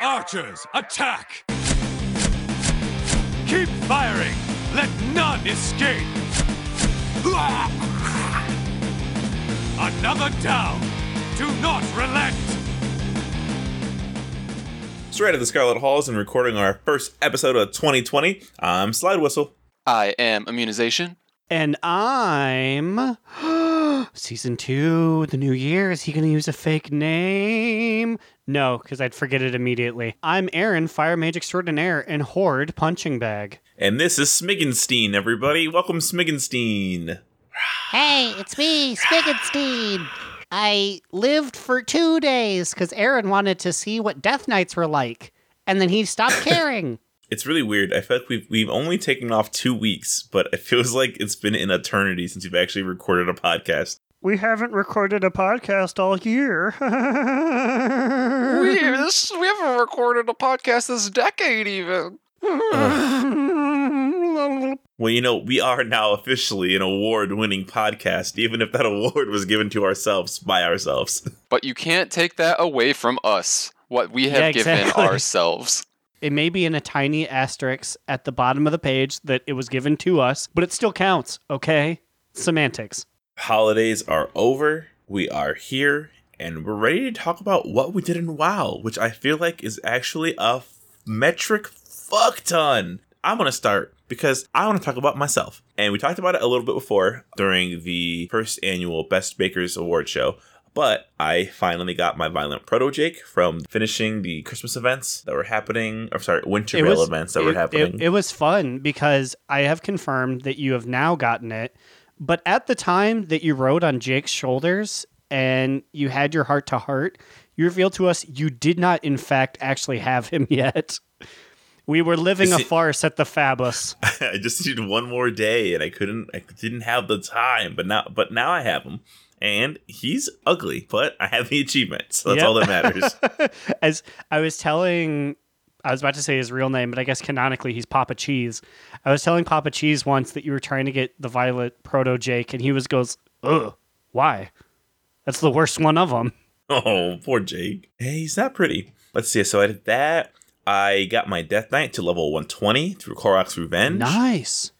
Archers, attack! Keep firing! Let none escape! Another down! Do not relent! Straight out of the Scarlet Halls and recording our first episode of 2020. I'm Slide Whistle. I am immunization. And I'm season two, the new year. Is he going to use a fake name? No, because I'd forget it immediately. I'm Aaron, Fire Mage Extraordinaire, and Horde Punching Bag. And this is Smiggenstein, everybody. Welcome, Smiggenstein. Hey, it's me, Spiggenstein. I lived for two days because Aaron wanted to see what Death Knights were like, and then he stopped caring. It's really weird. I feel like we've we've only taken off two weeks, but it feels like it's been an eternity since we've actually recorded a podcast. We haven't recorded a podcast all year. We, this, we haven't recorded a podcast this decade, even. Well, you know, we are now officially an award-winning podcast, even if that award was given to ourselves by ourselves. but you can't take that away from us, what we have Yeah, given ourselves. It may be in a tiny asterisk at the bottom of the page that it was given to us, but it still counts, okay? Semantics. Holidays are over. We are here, and we're ready to talk about what we did in WoW, which I feel like is actually a f- metric fuck ton. I'm gonna start because I want to talk about myself, and we talked about it a little bit before during the first annual Best Bakers Award show. But I finally got my Violent Proto Jake from finishing the Christmas events that were happening, or sorry, Winter It was- events that it, were happening. It, was fun because I have confirmed that you have now gotten it. But at the time that you rode on Jake's shoulders and you had your heart to heart, you revealed to us you did not, in fact, actually have him yet. We were living a farce at the Fabus. I just needed one more day, and I couldn't. I didn't have the time, but now, but now I have him, and he's ugly, but I have the achievement, so that's Yep. all that matters. As I was telling, I was about to say his real name, but I guess canonically he's Papa Cheese. I was telling Papa Cheese once that you were trying to get the Violet Proto Jake, and he was goes, "Ugh, why? That's the worst one of them." oh, poor Jake. Hey, he's not pretty. Let's see. So I did that. I got my Death Knight to level 120 through Korrak's Revenge. Nice.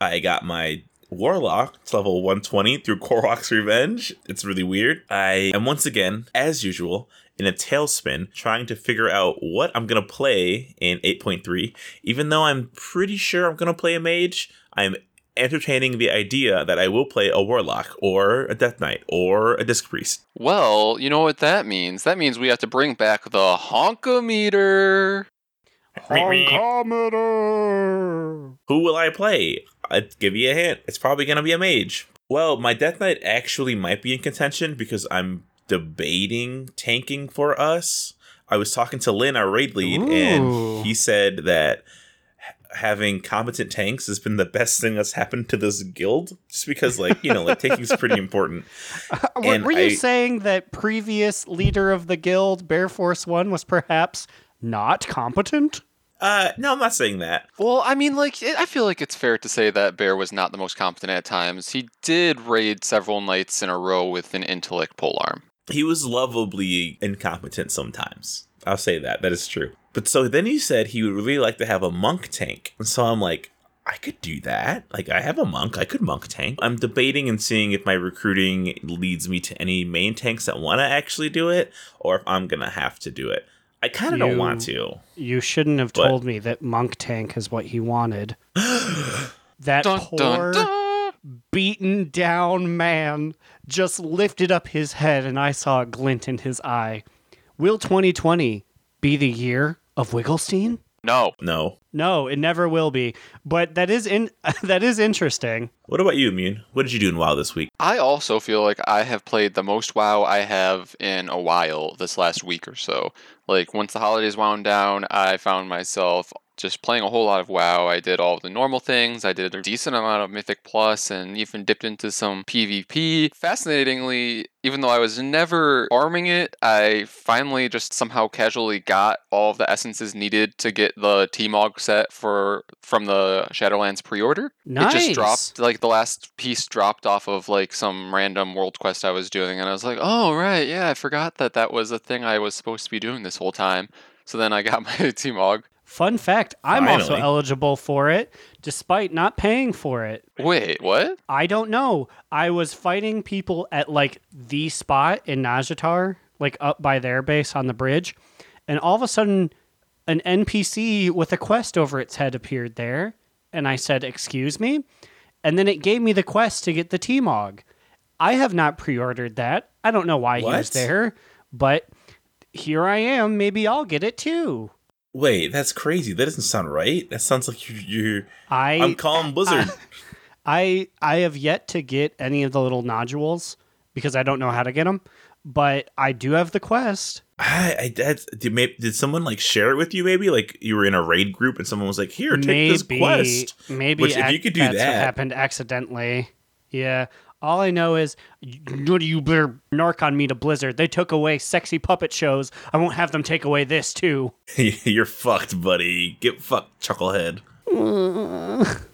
I got my Warlock to level 120 through Korrak's Revenge. It's really weird. I am once again, as usual, in a tailspin trying to figure out what I'm going to play in 8.3. Even though I'm pretty sure I'm going to play a mage, I'm entertaining the idea that I will play a Warlock or a Death Knight or a Disc Priest. Well, you know what that means? That means we have to bring back the honkometer. Honkometer. Who will I play? I'd give you a hint. It's probably going to be a mage. Well, my Death Knight actually might be in contention because I'm debating tanking for us. I was talking to Lynn, our raid lead, Ooh. and he said that having competent tanks has been the best thing that's happened to this guild. Just because, like, you know, like tanking is pretty important. Uh, were, And were you I- saying that previous leader of the guild, Bear Force One, was perhaps not competent? Uh, no, I'm not saying that. Well, I mean, like, it, I feel like it's fair to say that Bear was not the most competent at times. He did raid several nights in a row with an intellect polearm. he was lovably incompetent sometimes. I'll say that. That is true. But so then he said he would really like to have a monk tank. And so I'm like, I could do that. Like, I have a monk. I could monk tank. I'm debating and seeing if my recruiting leads me to any main tanks that want to actually do it or if I'm going to have to do it. I kind of don't want to. You shouldn't have But- told me that Monk Tank is what he wanted. that Dun, poor, dun, dun. beaten down man just lifted up his head, and I saw a glint in his eye. Will 2020 be the year of Wigglestein? No. No. No, it never will be. But that is in that is interesting. What about you, Immune? What did you do in WoW this week? I also feel like I have played the most WoW I have in a while this last week or so. Like once the holidays wound down, I found myself just playing a whole lot of WoW. I did all the normal things. I did a decent amount of Mythic Plus and even dipped into some PvP. Fascinatingly, even though I was never farming it, I finally just somehow casually got all of the essences needed to get the T-Mog set for from the Shadowlands pre-order. Nice. It just dropped like the last piece dropped off of like some random world quest I was doing and I was like, "Oh, right. Yeah, I forgot that that was a thing I was supposed to be doing this whole time." So then I got my T-Mog. Fun fact: I'm also eligible for it, despite not paying for it. Wait, what? I don't know. I was fighting people at like the spot in Nazjatar, like up by their base on the bridge, and all of a sudden, an NPC with a quest over its head appeared there, and I said, "Excuse me," and then it gave me the quest to get the T-Mog. I have not pre-ordered that. I don't know why he was there, but here I am. Maybe I'll get it too. Wait, that's crazy. That doesn't sound right. That sounds like you're. you're I I'm calling Blizzard. I I have yet to get any of the little nodules because I don't know how to get them, but I do have the quest. I, I that's, did, maybe, did someone like share it with you? Maybe like you were in a raid group and someone was like, "Here, take maybe this quest." maybe Which, if you could do that- happened accidentally. Yeah. All I know is you, you better narc on me to Blizzard. They took away sexy puppet shows. I won't have them take away this too. You're fucked, buddy. Get fucked, chucklehead.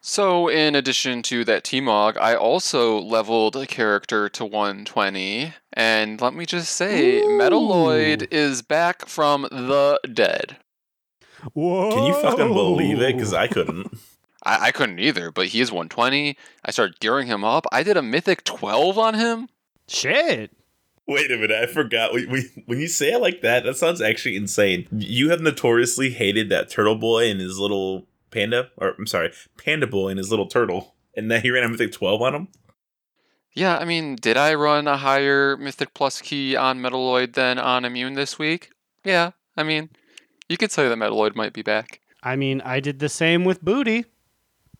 So, in addition to that T-Mog, I also leveled a character to 120. And let me just say, Metalloid is back from the dead. Whoa! Can you fucking believe it? Because I couldn't. I, I couldn't either, but he is 120. I started gearing him up. I did a Mythic 12 on him. shit. Wait a minute, I forgot. We, we, when you say it like that, that sounds actually insane. You have notoriously hated that turtle boy and his little panda, or I'm sorry, panda boy and his little turtle, and then he ran a mythic 12 on him. Yeah, I mean, did I run a higher Mythic Plus key on Metalloid than on Immune this week? Yeah, I mean, you could say that Metalloid might be back. I mean, I did the same with Booty.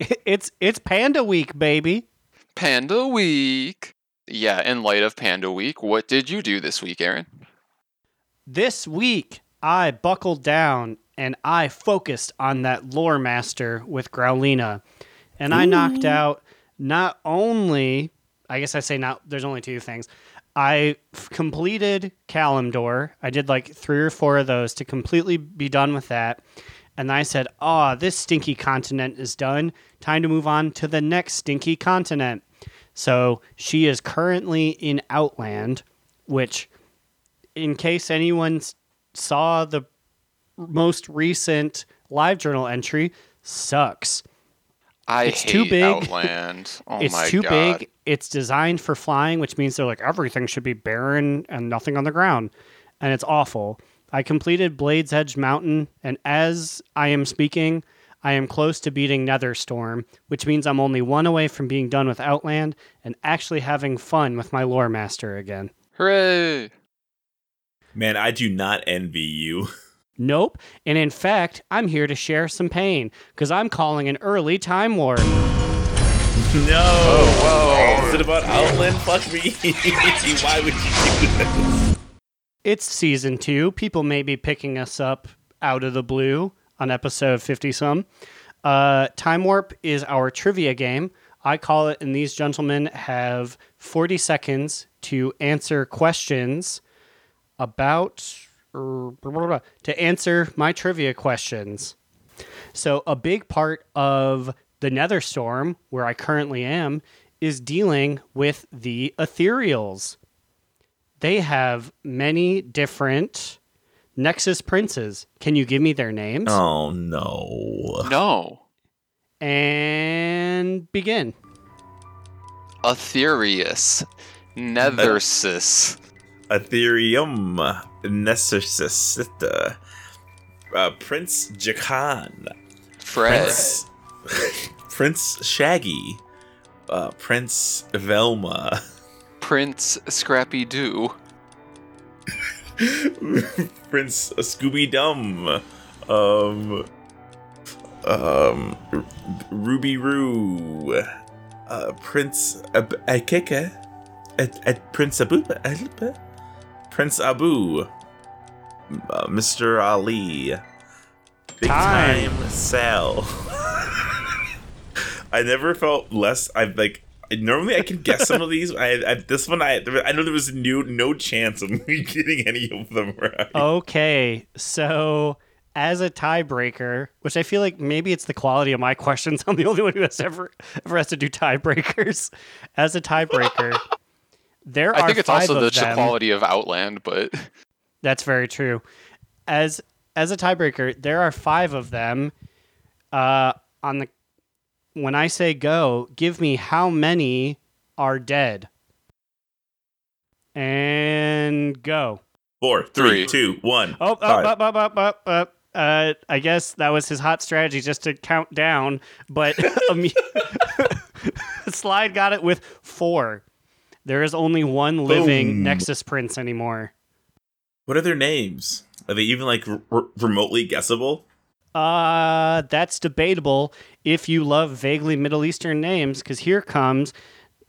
It's it's Panda Week, baby. Panda Week. Yeah, in light of Panda Week, what did you do this week, Aaron? This week, I buckled down and I focused on that lore master with Growlina. And I knocked out not only, I guess I say not, there's only two things. I f- completed Kalimdor. I did like three or four of those to completely be done with that. And I said, oh, this stinky continent is done. Time to move on to the next stinky continent. So she is currently in Outland, which in case anyone saw the most recent live journal entry, sucks. I It's hate too big. Outland. Oh it's my too god. big. It's designed for flying, which means they're like everything should be barren and nothing on the ground. And it's awful. I completed Blade's Edge Mountain, and as I am speaking, I am close to beating Netherstorm, which means I'm only one away from being done with Outland and actually having fun with my lore master again. Hooray! Man, I do not envy you. Nope. And in fact, I'm here to share some pain because I'm calling an early time warp. no. Oh, whoa. Is it about Outland? Fuck me. Why would you do this? It's season two. People may be picking us up out of the blue on episode 50 some. Uh, time Warp is our trivia game. I call it, and these gentlemen have 40 seconds to answer questions about. to answer my trivia questions. So, a big part of the Netherstorm, where I currently am, is dealing with the Ethereals they have many different Nexus princes. Can you give me their names? Oh no. No. And begin. Aetherius. Nethersis. Ethereum Necessita. Uh, Prince Jakan. Fred. Prince, Prince Shaggy. Uh, Prince Velma. Prince Scrappy Doo. Prince Scooby Dum. Um. Um. R- Ruby Roo. Uh, Prince Ab- Akeke. At, at Prince Abu. Alba? Prince Abu. Uh, Mr. Ali. Big time. time, Sal. I never felt less. I've like normally I can guess some of these. I, I this one I I know there was no no chance of me getting any of them right. Okay, so as a tiebreaker, which I feel like maybe it's the quality of my questions. I'm the only one who has ever ever has to do tiebreakers. As a tiebreaker, there are I think it's five also of the them. quality of Outland, but That's very true. As as a tiebreaker, there are five of them. Uh, on the when I say go, give me how many are dead. And go. Four, three, Three. two, one. Oh, up, five. up, up, up, up, up. Uh, I guess that was his hot strategy just to count down, but Slide got it with four. There is only one living Boom. Nexus Prince anymore. What are their names? Are they even like r- r- remotely guessable? Uh, that's debatable if you love vaguely Middle Eastern names, because here comes,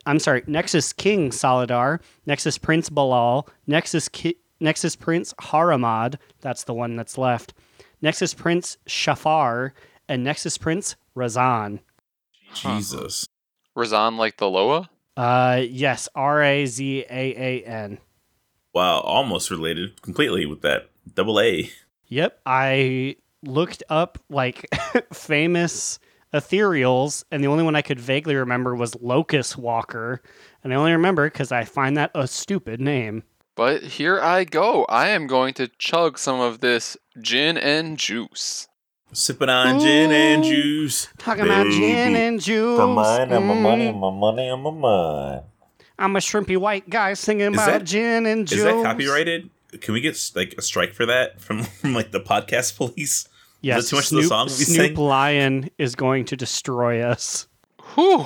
I'm sorry, Nexus King Salhadaar, Nexus Prince Balal, Nexus Ki- Nexus Prince Haramad, that's the one that's left, Nexus Prince Shaffar, and Nexus Prince Razaan. Jesus. Razan like the Loa? Uh, yes, R A Z A A N. Wow, almost related completely with that double A. Yep, I looked up like famous ethereals, and the only one I could vaguely remember was Locus-Walker, and I only remember because I find that a stupid name. But here I go. I am going to chug some of this gin and juice. Sipping on gin and juice. Talking about gin and juice. My mind and my money mm, and my money and my mind. I'm a shrimpy white guy singing Is about that- gin and juice. Is that copyrighted? Can we get like a strike for that from, from like the podcast police? Yes, that too much of the Snoop, songs we Snoop sing? Lion is going to destroy us. Whew.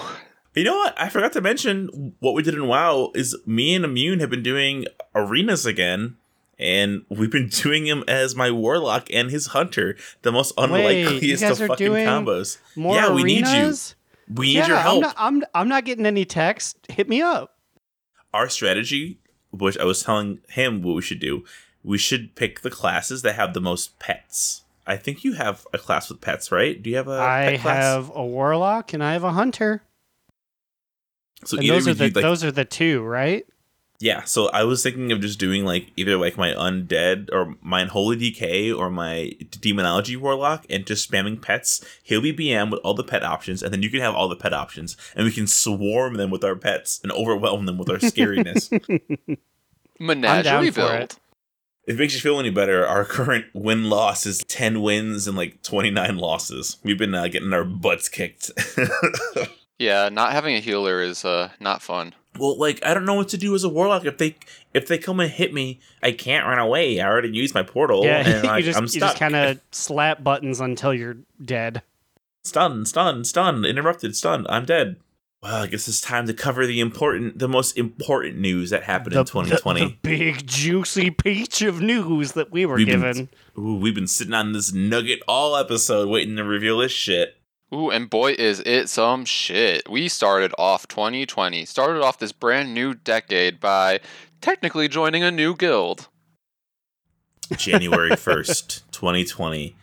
You know what? I forgot to mention what we did in WoW is me and Immune have been doing arenas again, and we've been doing him as my warlock and his hunter, the most Wait, you unlikeliest guys of are fucking doing combos. More yeah, we need you. We need yeah, your help. I'm not, I'm, I'm not getting any text. Hit me up. Our strategy, which I was telling him what we should do, we should pick the classes that have the most pets. I think you have a class with pets, right? Do you have a I pet class? have a warlock and I have a hunter. So and either those are the like, those are the two, right? Yeah, so I was thinking of just doing like either like my undead or my unholy DK or my demonology warlock and just spamming pets. He'll be BM with all the pet options, and then you can have all the pet options, and we can swarm them with our pets and overwhelm them with our scariness. Menagerie for build. It. if it makes you feel any better, our current win loss is 10 wins and like 29 losses. We've been uh, getting our butts kicked. Yeah, not having a healer is uh not fun. well, like I don't know what to do as a warlock if they if they come and hit me, I can't run away. I already used my portal yeah, and like, you just I'm you just kind of slap buttons until you're dead. Stun, stun, stun, interrupted, stun. I'm dead. Well, I guess it's time to cover the important, the most important news that happened in 2020. The, the big juicy peach of news that we were We've been- given. Ooh, we've been sitting on this nugget all episode waiting to reveal this shit. Ooh, and boy is it some shit. We started off 2020, started off this brand new decade by technically joining a new guild. January 1st, 2020,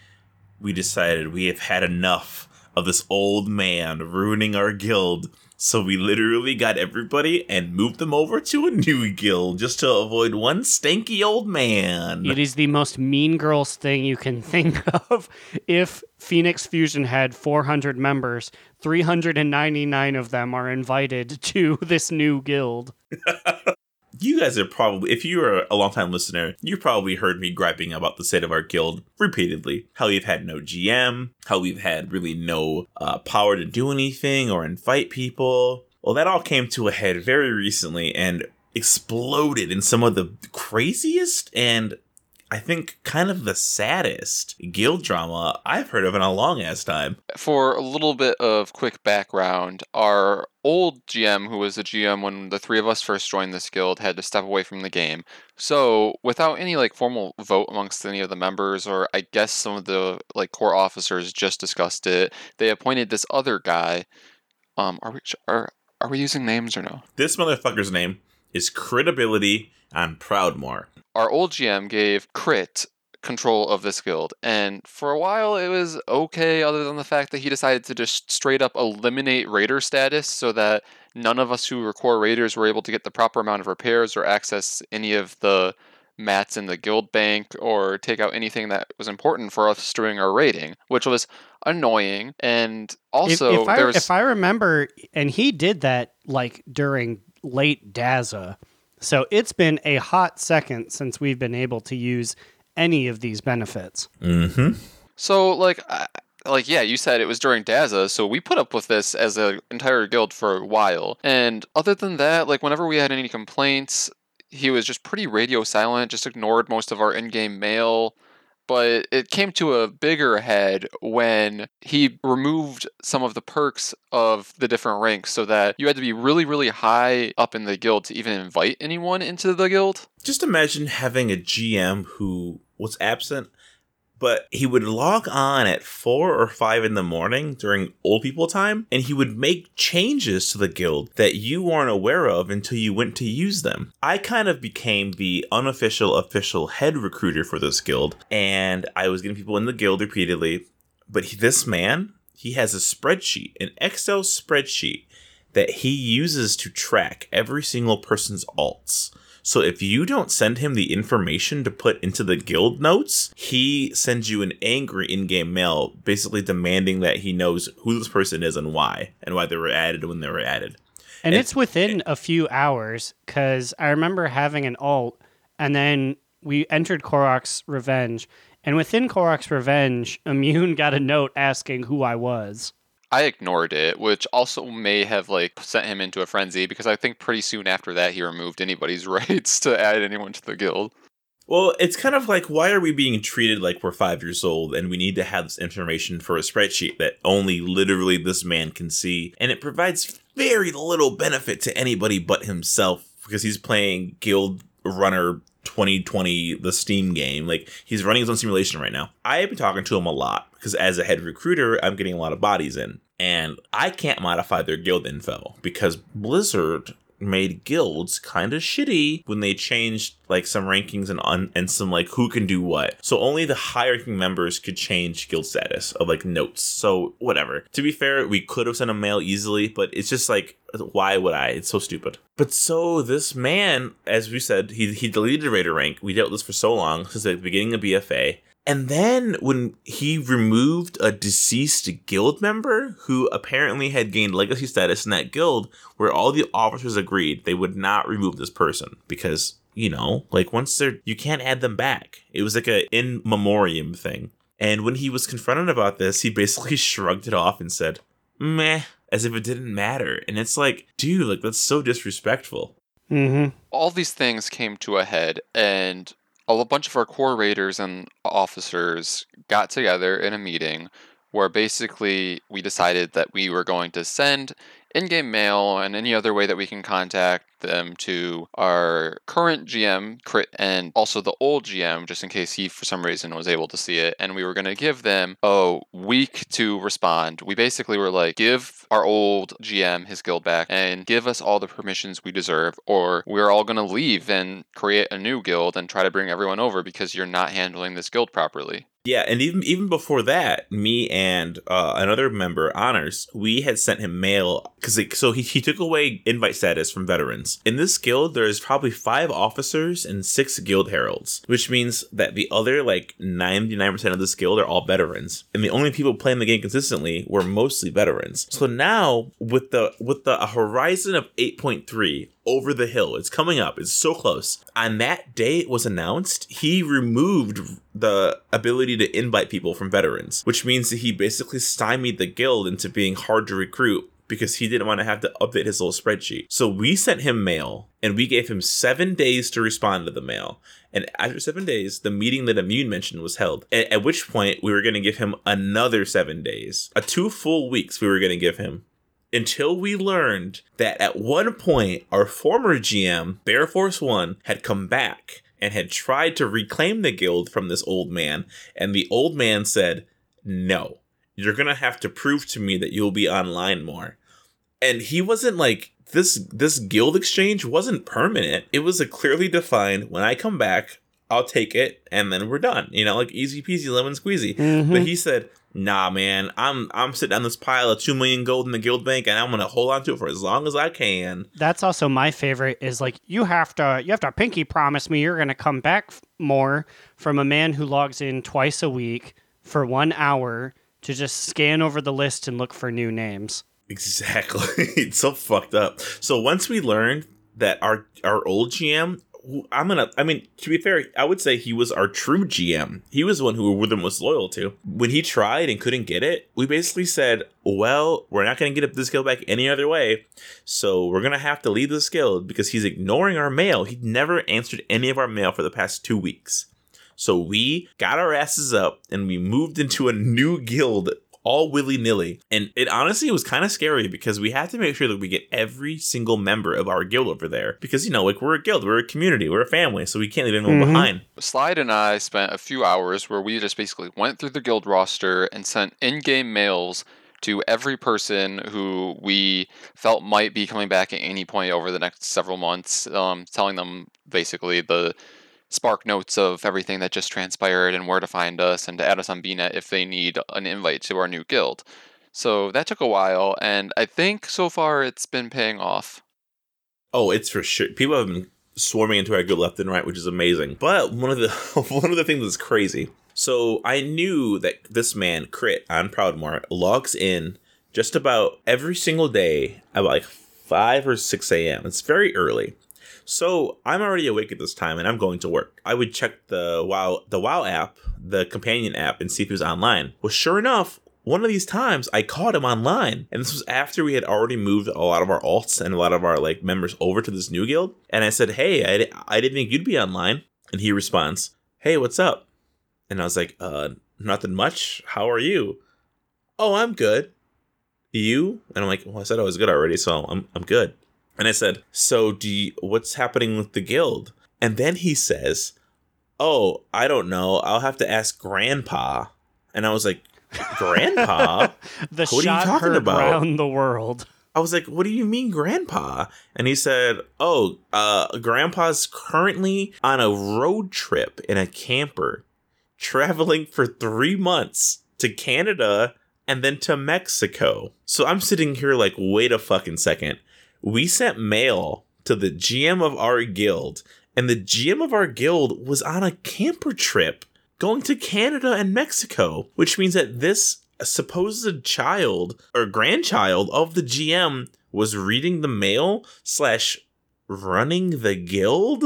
we decided we have had enough of this old man ruining our guild. So we literally got everybody and moved them over to a new guild just to avoid one stanky old man. It is the most mean girls thing you can think of. If Phoenix Fusion had 400 members, 399 of them are invited to this new guild. You guys are probably, if you're a longtime listener, you've probably heard me griping about the state of our guild repeatedly. How we've had no GM, how we've had really no uh, power to do anything or invite people. Well, that all came to a head very recently and exploded in some of the craziest and I think kind of the saddest guild drama I've heard of in a long ass time. For a little bit of quick background, our old GM, who was the GM when the three of us first joined this guild, had to step away from the game. So, without any like formal vote amongst any of the members, or I guess some of the like core officers just discussed it, they appointed this other guy. Um, are we are are we using names or no? This motherfucker's name is Critability on Proudmoore. Our old GM gave Crit control of this guild. And for a while, it was okay, other than the fact that he decided to just straight up eliminate raider status so that none of us who were core raiders were able to get the proper amount of repairs or access any of the mats in the guild bank or take out anything that was important for us doing our raiding, which was annoying. And also, if, I, there was if I remember, and he did that like during late Daza. So it's been a hot second since we've been able to use any of these benefits. Mm-hmm. So like I like yeah, you said it was during Daza, so we put up with this as an entire guild for a while. And other than that, like whenever we had any complaints, he was just pretty radio silent, just ignored most of our in-game mail. But it came to a bigger head when he removed some of the perks of the different ranks so that you had to be really, really high up in the guild to even invite anyone into the guild. Just imagine having a GM who was absent, but he would log on at four or five in the morning during old people time, and he would make changes to the guild that you weren't aware of until you went to use them. I kind of became the unofficial official head recruiter for this guild, and I was getting people in the guild repeatedly. But he, this man, he has a spreadsheet, an Excel spreadsheet that he uses to track every single person's alts. So if you don't send him the information to put into the guild notes, he sends you an angry in-game mail basically demanding that he knows who this person is and why and why they were added when they were added. And And- it's within a few hours because I remember having an alt, and then we entered Korrak's Revenge. And within Korrak's Revenge, Immune got a note asking who I was. I ignored it, which also may have like sent him into a frenzy because I think pretty soon after that he removed anybody's rights to add anyone to the guild. Well, it's kind of like why are we being treated like we're five years old and we need to have this information for a spreadsheet that only literally this man can see? And it provides very little benefit to anybody but himself because he's playing Guild Runner 2020, the Steam game. Like he's running his own simulation right now. I have been talking to him a lot because as a head recruiter, I'm getting a lot of bodies in. And I can't modify their guild info because Blizzard made guilds kind of shitty when they changed like some rankings and un- and some like who can do what. So only the high ranking members could change guild status of like notes. So whatever. To be fair, we could have sent a mail easily, but it's just like why would I? It's so stupid. But so this man, as we said, he he deleted Raider rank. We dealt with this for so long since the beginning of BFA. And then when he removed a deceased guild member who apparently had gained legacy status in that guild, where all the officers agreed they would not remove this person because you know, like once they're you can't add them back. It was like a in memoriam thing. And when he was confronted about this, he basically shrugged it off and said, "Meh," as if it didn't matter. And it's like, dude, like that's so disrespectful. Mm-hmm. All these things came to a head, and a bunch of our core raiders and officers got together in a meeting where basically we decided that we were going to send in-game mail and any other way that we can contact them to our current GM and also the old GM just in case he for some reason was able to see it and we were going to give them a week to respond. We basically were like give our old GM his guild back and give us all the permissions we deserve or we're all going to leave and create a new guild and try to bring everyone over because you're not handling this guild properly. Yeah, and even even before that, me and uh, another member, Honors, we had sent him mail because so he, he took away invite status from veterans. In this guild, there's probably five officers and six guild heralds, which means that the other like ninety nine percent of this guild are all veterans, and the only people playing the game consistently were mostly veterans. So now with the with the horizon of eight point three over the hill. It's coming up. It's so close. On that day it was announced, he removed the ability to invite people from veterans, which means that he basically stymied the guild into being hard to recruit because he didn't want to have to update his little spreadsheet. So we sent him mail and we gave him seven days to respond to the mail. And after seven days, the meeting that Immune mentioned was held. At, at which point, we were going to give him another seven days. A two full weeks we were going to give him until we learned that at one point our former GM, Bear Force One, had come back and had tried to reclaim the guild from this old man, and the old man said, No, you're gonna have to prove to me that you'll be online more. And he wasn't like this this guild exchange wasn't permanent. It was a clearly defined when I come back, I'll take it, and then we're done. You know, like easy peasy lemon squeezy. Mhm. But he said, "Nah, man, I'm I'm sitting on this pile of two million gold in the guild bank, and I'm gonna hold on to it for as long as I can." That's also my favorite. Is like you have to you have to pinky promise me you're gonna come back more from a man who logs in twice a week for one hour to just scan over the list and look for new names. Exactly. it's so fucked up. So once we learned that our our old GM, I'm gonna. I mean, to be fair, I would say he was our true GM. He was the one who we were the most loyal to. When he tried and couldn't get it, we basically said, "Well, we're not gonna get this guild back any other way. So we're gonna have to leave this guild because he's ignoring our mail. He never answered any of our mail for the past two weeks." So we got our asses up and we moved into a new guild all willy nilly. And it honestly was kind of scary because we had to make sure that we get every single member of our guild over there. Because, you know, like we're a guild, we're a community, we're a family, so we can't leave anyone Mhm. behind. Slide and I spent a few hours where we just basically went through the guild roster and sent in-game mails to every person who we felt might be coming back at any point over the next several months, um, telling them basically the spark notes of everything that just transpired and where to find us and to add us on BNet if they need an invite to our new guild. So that took a while, and I think so far it's been paying off. Oh, it's for sure. People have been swarming into our guild left and right, which is amazing. But one of the one of the things that's crazy. So I knew that this man, Crit on Proudmoore, logs in just about every single day at like five or six a.m. It's very early. So I'm already awake at this time and I'm going to work. I would check the WoW the WoW app, the companion app, and see if he was online. Well, sure enough, one of these times I caught him online. And this was after we had already moved a lot of our alts and a lot of our like members over to this new guild. And I said, Hey, I, I didn't think you'd be online. And he responds, Hey, what's up? And I was like, uh, nothing much. How are you? Oh, I'm good. You? And I'm like, well, I said I was good already, so I'm I'm good. And I said, so do you, what's happening with the guild? And then he says, oh, I don't know. I'll have to ask Grandpa. And I was like, Grandpa? The What are you talking heard about? around the world. I was like, "What do you mean, Grandpa?" And he said, "Oh, uh, Grandpa's currently on a road trip in a camper, traveling for three months to Canada and then to Mexico." So I'm sitting here like, "Wait a fucking second. We sent mail to the GM of our guild, and the GM of our guild was on a camper trip." Going to Canada and Mexico, which means that this supposed child or grandchild of the GM was reading the mail slash running the guild.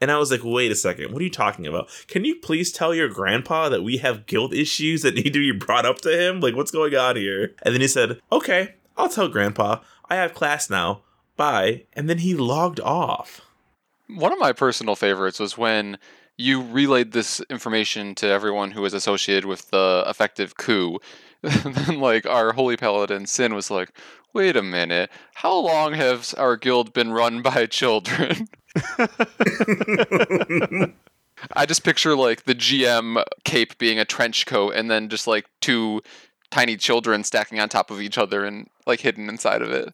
And I was like, wait a second, what are you talking about? Can you please tell your grandpa that we have guild issues that need to be brought up to him? Like, what's going on here? And then he said, okay, I'll tell grandpa. I have class now. Bye. And then he logged off. One of my personal favorites was when you relayed this information to everyone who was associated with the effective coup. And then, like, our holy paladin Sin was like, wait a minute, how long has our guild been run by children? I just picture, like, the GM cape being a trench coat and then just, like, two tiny children stacking on top of each other and, like, hidden inside of it.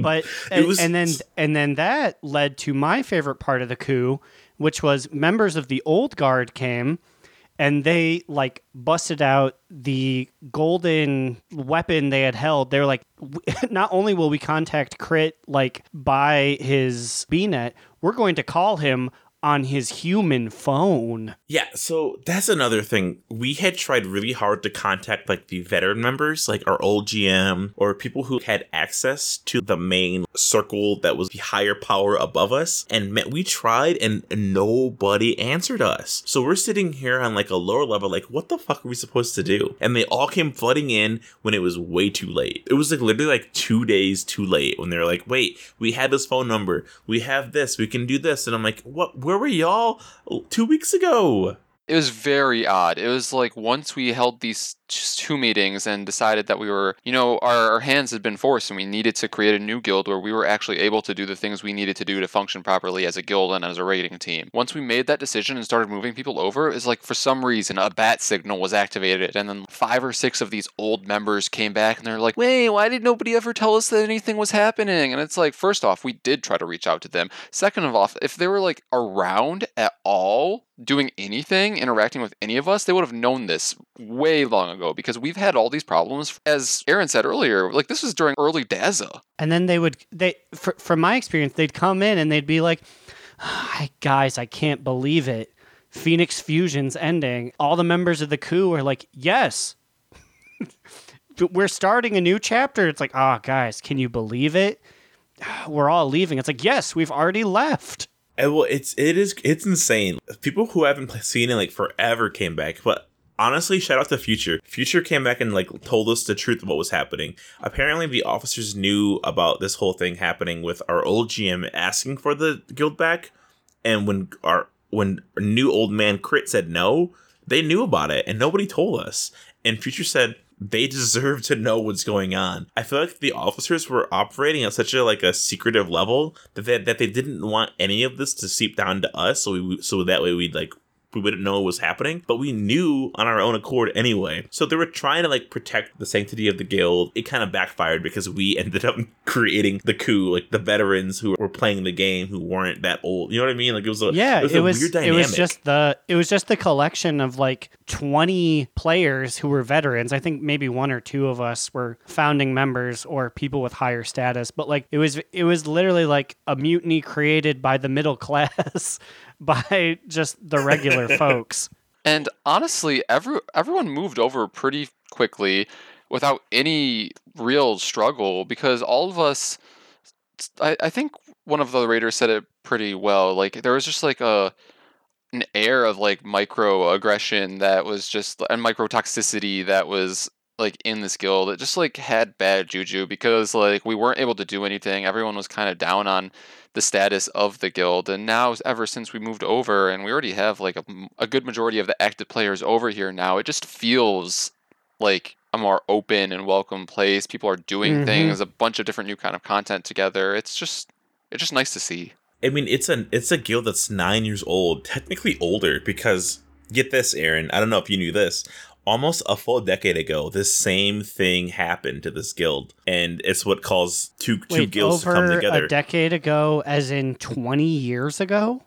But and, was- and then and then that led to my favorite part of the coup, which was members of the old guard came and they like busted out the golden weapon they had held. They were like, not only will we contact Crit like by his BNet, we're going to call him on his human phone. Yeah, so that's another thing. We had tried really hard to contact like the veteran members, like our old GM or people who had access to the main circle that was the higher power above us. And we tried and nobody answered us. So we're sitting here on like a lower level, like, what the fuck are we supposed to do? And they all came flooding in when it was way too late. It was like literally like two days too late when they're like, wait, we had this phone number, we have this, we can do this. And I'm like, what? Where were y'all two weeks ago? It was very odd. It was like once we held these just two meetings and decided that we were, you know, our, our hands had been forced and we needed to create a new guild where we were actually able to do the things we needed to do to function properly as a guild and as a raiding team. Once we made that decision and started moving people over, it's like for some reason a bat signal was activated and then five or six of these old members came back and they're like, wait, why did nobody ever tell us that anything was happening? And it's like, first off, we did try to reach out to them. Second of all, if they were like around at all, doing anything, interacting with any of us, they would have known this way long ago because we've had all these problems. As Aaron said earlier, like this was during early Daza. And then they would they fr- from my experience, they'd come in and they'd be like, "Hi, "Guys, I can't believe it. Phoenix Fusion's ending." All the members of the coup are like, "Yes." We're starting a new chapter. It's like, "Ah, guys, can you believe it? We're all leaving." It's like, "Yes, we've already left." And well, it's it is it's insane. People who haven't seen it like forever came back, but honestly, shout out to Future. Future came back and like told us the truth of what was happening. Apparently, the officers knew about this whole thing happening with our old GM asking for the guild back, and when our when new old man Crit said no, they knew about it and nobody told us. And Future said they deserve to know what's going on. I feel like the officers were operating at such a like a secretive level that they, that they didn't want any of this to seep down to us, so we so that way we'd like we wouldn't know what was happening, but we knew on our own accord anyway. So they were trying to like protect the sanctity of the guild. It kind of backfired because we ended up creating the coup, like the veterans who were playing the game who weren't that old. You know what I mean? Like it was a yeah, it was it was weird it was just the it was just the collection of like 20 players who were veterans. I think maybe one or two of us were founding members or people with higher status, but like it was it was literally like a mutiny created by the middle class by just the regular folks. And honestly, every everyone moved over pretty quickly without any real struggle because all of us I, I think one of the raiders said it pretty well. Like there was just like a an air of like microaggression that was just and microtoxicity that was like in this guild. It just like had bad juju because like we weren't able to do anything. Everyone was kind of down on the status of the guild and now ever since we moved over and we already have like a good majority of the active players over here now it just feels like a more open and welcome place people are doing Mhm. things a bunch of different new kind of content together it's just it's just nice to see I mean, it's a it's a guild that's nine years old, technically older because get this, Aaron. I don't know if you knew this. Almost a full decade ago, this same thing happened to this guild, and it's what caused two two Wait, guilds to come together. a decade ago, as in 20 years ago?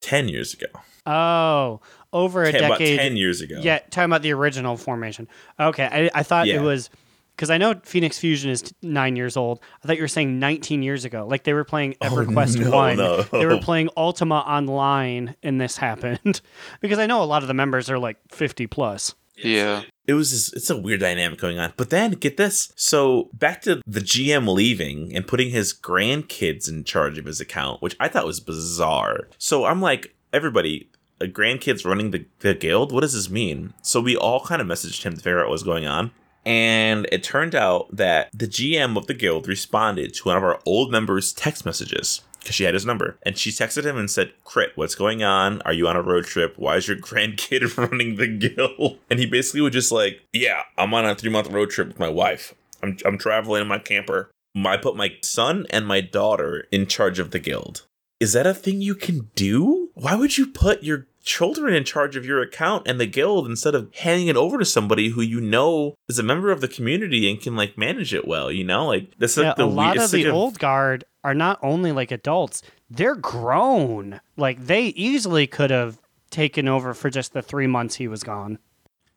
ten years ago, Oh, over a Ten- about decade. ten years ago. Yeah, talking about the original formation. Okay, I, I thought Yeah. it was because I know Phoenix Fusion is nine years old. I thought you were saying 19 years ago. Like they were playing oh, EverQuest Oh, no, One. no. They were playing Ultima Online, and this happened. because I know a lot of the members are like 50 plus. Yeah it was this, it's a weird dynamic going on. But then get this. So back to the GM leaving and putting his grandkids in charge of his account, which I thought was bizarre. So I'm like, everybody, a grandkids running the, the guild? What does this mean? So we all kind of messaged him to figure out what was going on. And it turned out that the GM of the guild responded to one of our old members' text messages because she had his number. And she texted him and said, Crit, what's going on? Are you on a road trip? Why is your grandkid running the guild? And he basically was just like, Yeah, I'm on a three month road trip with my wife. I'm, I'm traveling in my camper. I put my son and my daughter in charge of the guild. Is that a thing you can do? Why would you put your children in charge of your account and the guild instead of handing it over to somebody who you know is a member of the community and can like manage it well? You know, like that's yeah, like the a lot of the old guard are not only like adults; they're grown. Like they easily could have taken over for just the three months he was gone.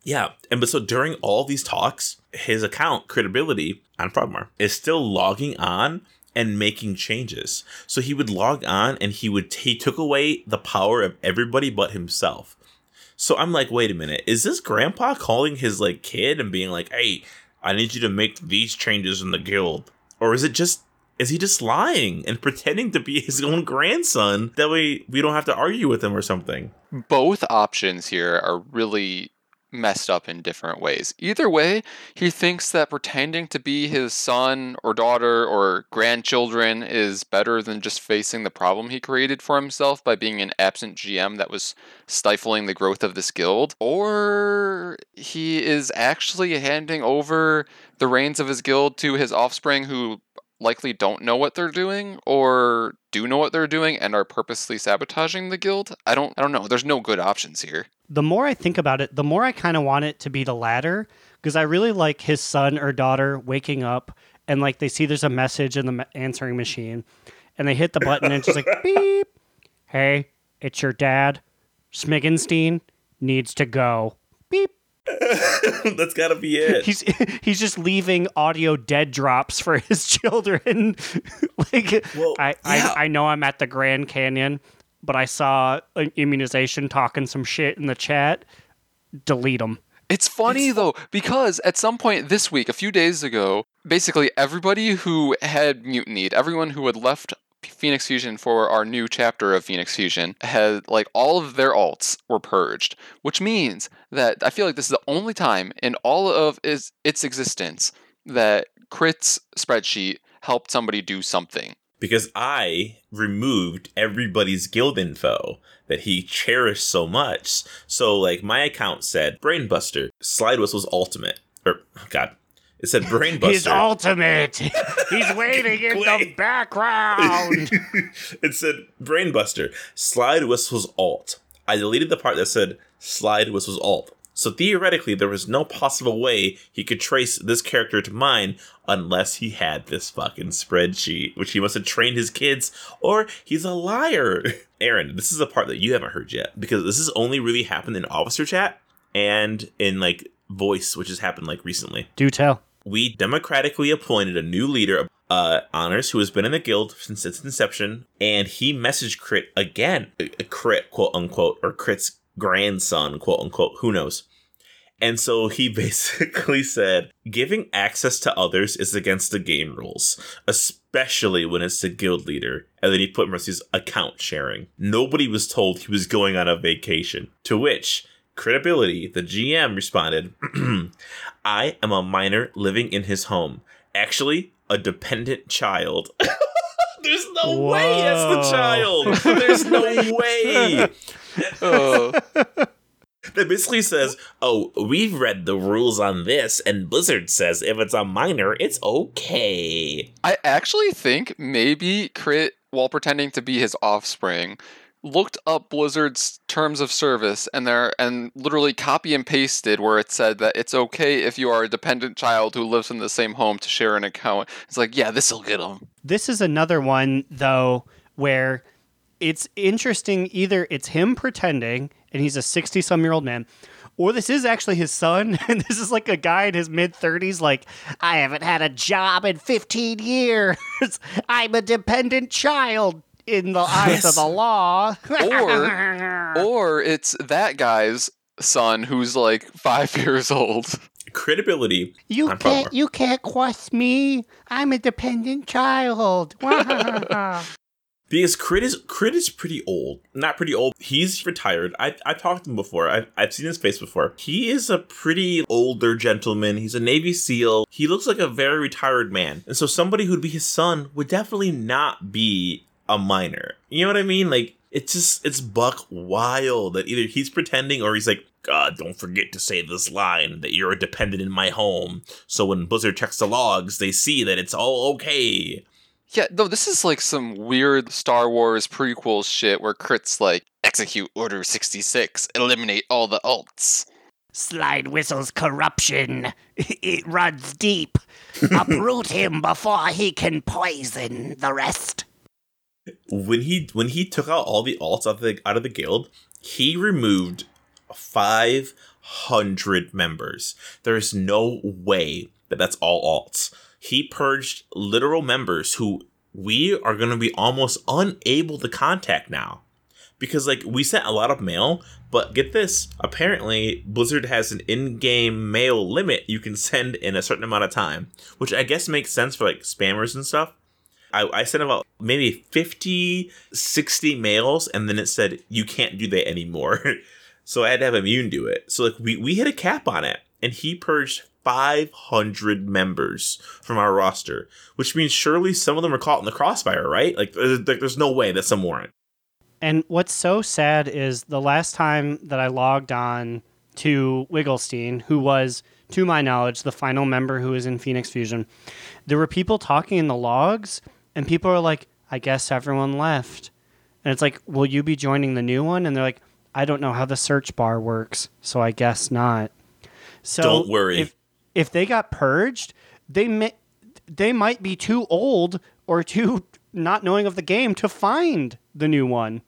Yeah, and but so during all these talks, his account Critability on Proudmoore is still logging on and making changes. So he would log on and he would he took away the power of everybody but himself. So I'm like, wait a minute, is this grandpa calling his like kid and being like, "Hey, I need you to make these changes in the guild," or is it just is he just lying and pretending to be his own grandson? That way we don't have to argue with him or something. both options here are really messed up in different ways. Either way, he thinks that pretending to be his son or daughter or grandchildren is better than just facing the problem he created for himself by being an absent GM that was stifling the growth of this guild. Or he is actually handing over the reins of his guild to his offspring who likely don't know what they're doing or do know what they're doing and are purposely sabotaging the guild. I don't I don't know. There's no good options here. the more I think about it, the more I kind of want it to be the latter because I really like his son or daughter waking up and like they see there's a message in the answering machine and they hit the button and it's just like beep. Hey, it's your dad. Smiggenstein needs to go. Beep. That's gotta be it. He's he's just leaving audio dead drops for his children. like Well, I, yeah. I I know I'm at the Grand Canyon, but I saw an immunization talking some shit in the chat. Delete them. It's funny though because at some point this week, a few days ago, basically everybody who had mutinied, everyone who had left Phoenix Fusion for our new chapter of Phoenix Fusion had like all of their alts were purged, which means that I feel like this is the only time in all of its, existence that Crit's spreadsheet helped somebody do something. because I removed everybody's guild info that he cherished so much. So, like, my account said Brainbuster, Slide Whistle's ultimate. Or, God, it said Brainbuster. His ultimate. He's waiting in the background. it said Brainbuster, Slide Whistle's alt. I deleted the part that said Slide Whistle's alt. So theoretically, there was no possible way he could trace this character to mine unless he had this fucking spreadsheet, which he must have trained his kids, or he's a liar. Aaron, this is a part that you haven't heard yet because this has only really happened in officer chat and in like voice, which has happened like recently Do tell. We democratically appointed a new leader, of uh, Honors, who has been in the guild since its inception, and he messaged Crit again, a a Crit, quote unquote, or Crit's grandson, quote unquote, who knows. And so he basically said, giving access to others is against the game rules, especially when it's the guild leader. And then he put Mercy's account sharing. Nobody was told he was going on a vacation. To which Critability, the GM, responded, I am a minor living in his home. Actually, a dependent child. There's no way that's the child. There's no way. Oh, That basically says, oh, we've read the rules on this, and Blizzard says if it's a minor, it's okay. I actually think maybe Crit, while pretending to be his offspring, looked up Blizzard's terms of service and there and literally copy and pasted where it said that it's okay if you are a dependent child who lives in the same home to share an account. It's like, yeah, this'll get him. This is another one though where it's interesting either it's him pretending and he's a 60 some year old man or this is actually his son and this is like a guy in his mid 30s like I haven't had a job in 15 years. I'm a dependent child in the eyes of the law. Or or it's that guy's son who's like five years old. Critability. you on can't Farmer. you can't quest me. I'm a dependent child. Because Crit is Crit is pretty old. Not pretty old. He's retired. I I've talked to him before. I've, I've seen his face before. He is a pretty older gentleman. He's a Navy SEAL. He looks like a very retired man. And so somebody who'd be his son would definitely not be a minor. You know what I mean? Like it's just it's buck wild that either he's pretending or he's like, God, don't forget to say this line that you're a dependent in my home. So when Blizzard checks the logs, they see that it's all okay. Yeah, no, this is like some weird Star Wars prequel shit where Crit's like, execute Order 66, eliminate all the alts. Slide Whistle's corruption. It runs deep. Uproot him before he can poison the rest. When he when he took out all the alts out of the out of the guild, he removed five hundred members. There is no way that that's all alts. He purged literal members who we are going to be almost unable to contact now because like we sent a lot of mail but get this apparently blizzard has an in-game mail limit you can send in a certain amount of time which i guess makes sense for like spammers and stuff I, I sent about maybe 50 60 mails and then it said you can't do that anymore so I had to have immune do it. So like we we hit a cap on it, and he purged 500 members from our roster, which means surely some of them are caught in the crossfire, right? Like there's, there's no way that some weren't. And what's so sad is the last time that I logged on to Wigglestein, who was, to my knowledge, the final member who was in Phoenix Fusion, there were people talking in the logs, and people are like, I guess everyone left. And it's like, will you be joining the new one? And they're like, I don't know how the search bar works, so I guess not. So Don't worry. If, if they got purged, they may, they might be too old or too not knowing of the game to find the new one.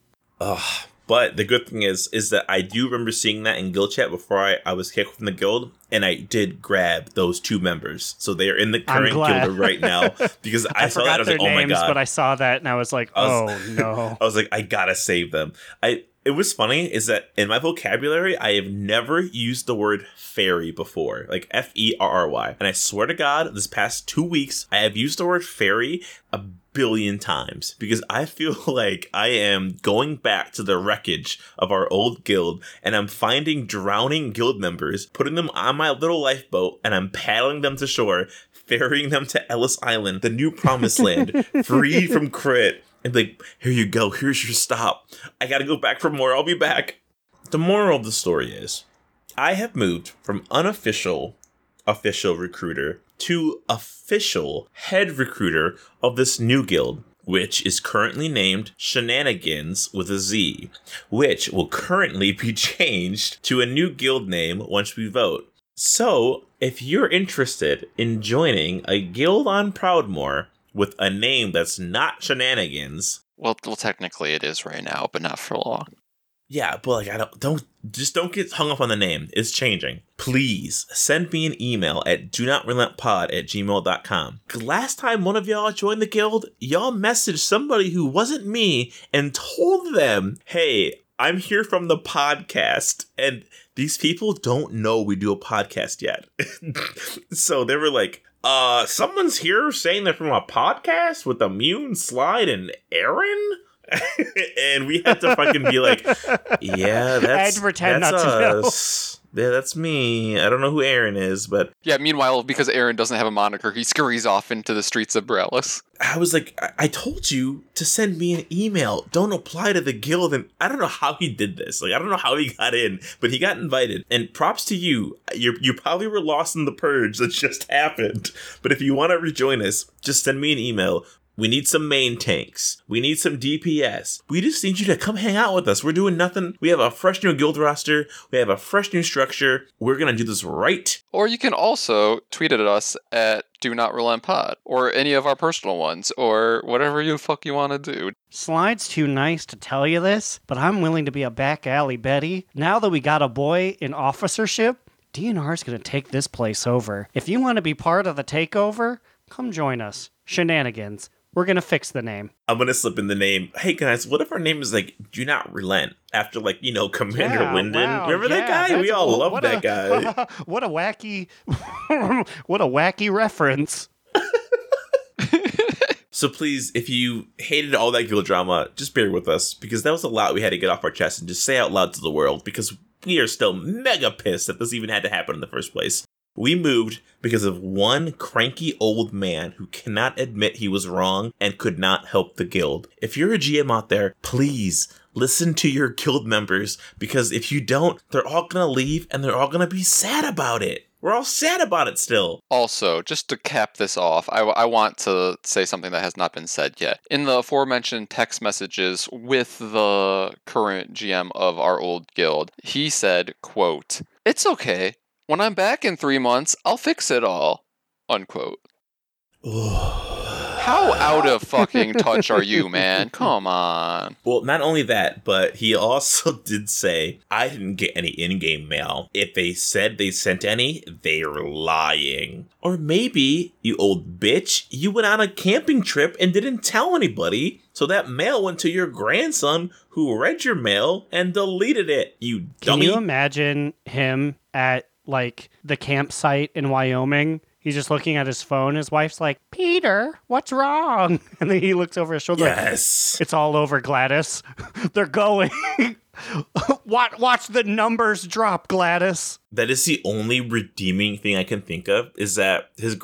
But the good thing is, is that I do remember seeing that in guild chat before I, I was kicked from the guild, and I did grab those two members, so they are in the current guild right now because I, I, saw that forgot I was their like, oh my names, god, but I saw that and I was like, I oh was- no. I was like, I gotta save them. I it was funny is that in my vocabulary, I have never used the word fairy before, like F E R R Y. And I swear to God, this past two weeks, I have used the word fairy a billion times because I feel like I am going back to the wreckage of our old guild and I'm finding drowning guild members, putting them on my little lifeboat, and I'm paddling them to shore, ferrying them to Ellis Island, the new promised land, free from crit and like, here you go, here's your stop. I gotta go back for more, I'll be back. The moral of the story is I have moved from unofficial official recruiter to official head recruiter of this new guild, which is currently named Shenanigans with a Z, which will currently be changed to a new guild name once we vote. So, if you're interested in joining a guild on Proudmoore with a name that's not Shenanigans, Well, well, technically it is right now, but not for long. Yeah, but like I don't don't just don't get hung up on the name. It's changing. Please send me an email at do not relent pod at gmail.com. Last time one of y'all joined the guild, y'all messaged somebody who wasn't me and told them, hey, I'm here from the podcast. And these people don't know we do a podcast yet. so they were like, uh, someone's here saying they're from a podcast with Immune, Slide, and Aaron? and we had to fucking be like, yeah, that's, I pretend that's not to know. us. Yeah, that's me. I don't know who Aaron is, but Yeah, meanwhile, because Aaron doesn't have a moniker, he scurries off into the streets of Boralus. I was like, I-, I told you to send me an email. Don't apply to the guild. And I don't know how he did this. Like, I don't know how he got in, but he got invited. And props to you. You you probably were lost in the purge that just happened. But if you want to rejoin us, just send me an email. We need some main tanks. We need some DPS. We just need you to come hang out with us. We're doing nothing. We have a fresh new guild roster. We have a fresh new structure. We're gonna do this right. Or you can also tweet at us at Do Not Relent Pod, or any of our personal ones, or whatever you fuck you want to do. Slide's too nice to tell you this, but I'm willing to be a back alley Betty. Now that we got a boy in officership, DNR's gonna take this place over. If you want to be part of the takeover, come join us. Shenanigans. We're gonna fix the name. I'm gonna slip in the name. Hey guys, what if our name is like Do Not Relent after like you know Commander Yeah, Linden? wow, Remember that guy? We all love that a- guy. what a wacky, what a wacky reference. So please, if you hated all that guild drama, just bear with us because that was a lot we had to get off our chest and just say out loud to the world because we are still mega pissed that this even had to happen in the first place. We moved because of one cranky old man who cannot admit he was wrong and could not help the guild. If you're a GM out there, please listen to your guild members because if you don't, they're all gonna leave and they're all gonna be sad about it. We're all sad about it still. Also, just to cap this off, I, I want to say something that has not been said yet. In the aforementioned text messages with the current GM of our old guild, he said, quote, It's okay. When I'm back in three months, I'll fix it all. Unquote. How out of fucking touch are you, man? Come on. Well, not only that, but he also did say, I didn't get any in game mail. If they said they sent any, they're lying. Or maybe, you old bitch, you went on a camping trip and didn't tell anybody, so that mail went to your grandson who read your mail and deleted it. You Can dummy. you imagine him at like the campsite in Wyoming He's just looking at his phone. His wife's like, Peter, what's wrong? And then he looks over his shoulder. like, Yes. it's all over, Gladys. They're going. watch, watch the numbers drop, Gladys. That is the only redeeming thing I can think of is that his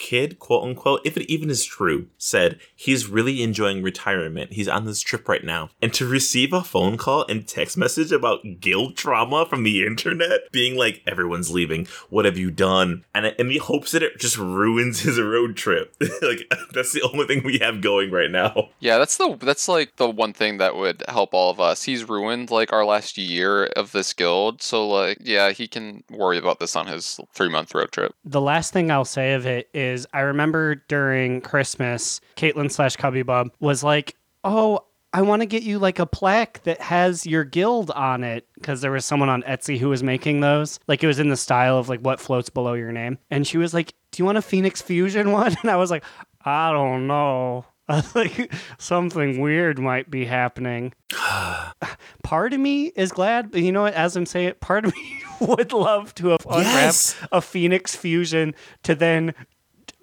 grandkid, quote unquote, if it even is true, said he's really enjoying retirement. He's on this trip right now. And to receive a phone call and text message about guilt trauma from the internet, being like, everyone's leaving. What have you done? And in the hopes that it just ruins his road trip. like, that's the only thing we have going right now. Yeah, that's the that's like the one thing that would help all of us. He's ruined like our last year of this guild, so like yeah, he can worry about this on his three month road trip. The last thing I'll say of it is I remember during Christmas, Caitlin slash Cubby Bub was like, Oh, I want to get you like a plaque that has your guild on it because there was someone on Etsy who was making those. Like it was in the style of like what floats below your name. And she was like, Do you want a Phoenix Fusion one? And I was like, I don't know. Like something weird might be happening. part of me is glad, but you know what? As I'm saying it, part of me would love to have unwrapped Yes. a Phoenix Fusion to then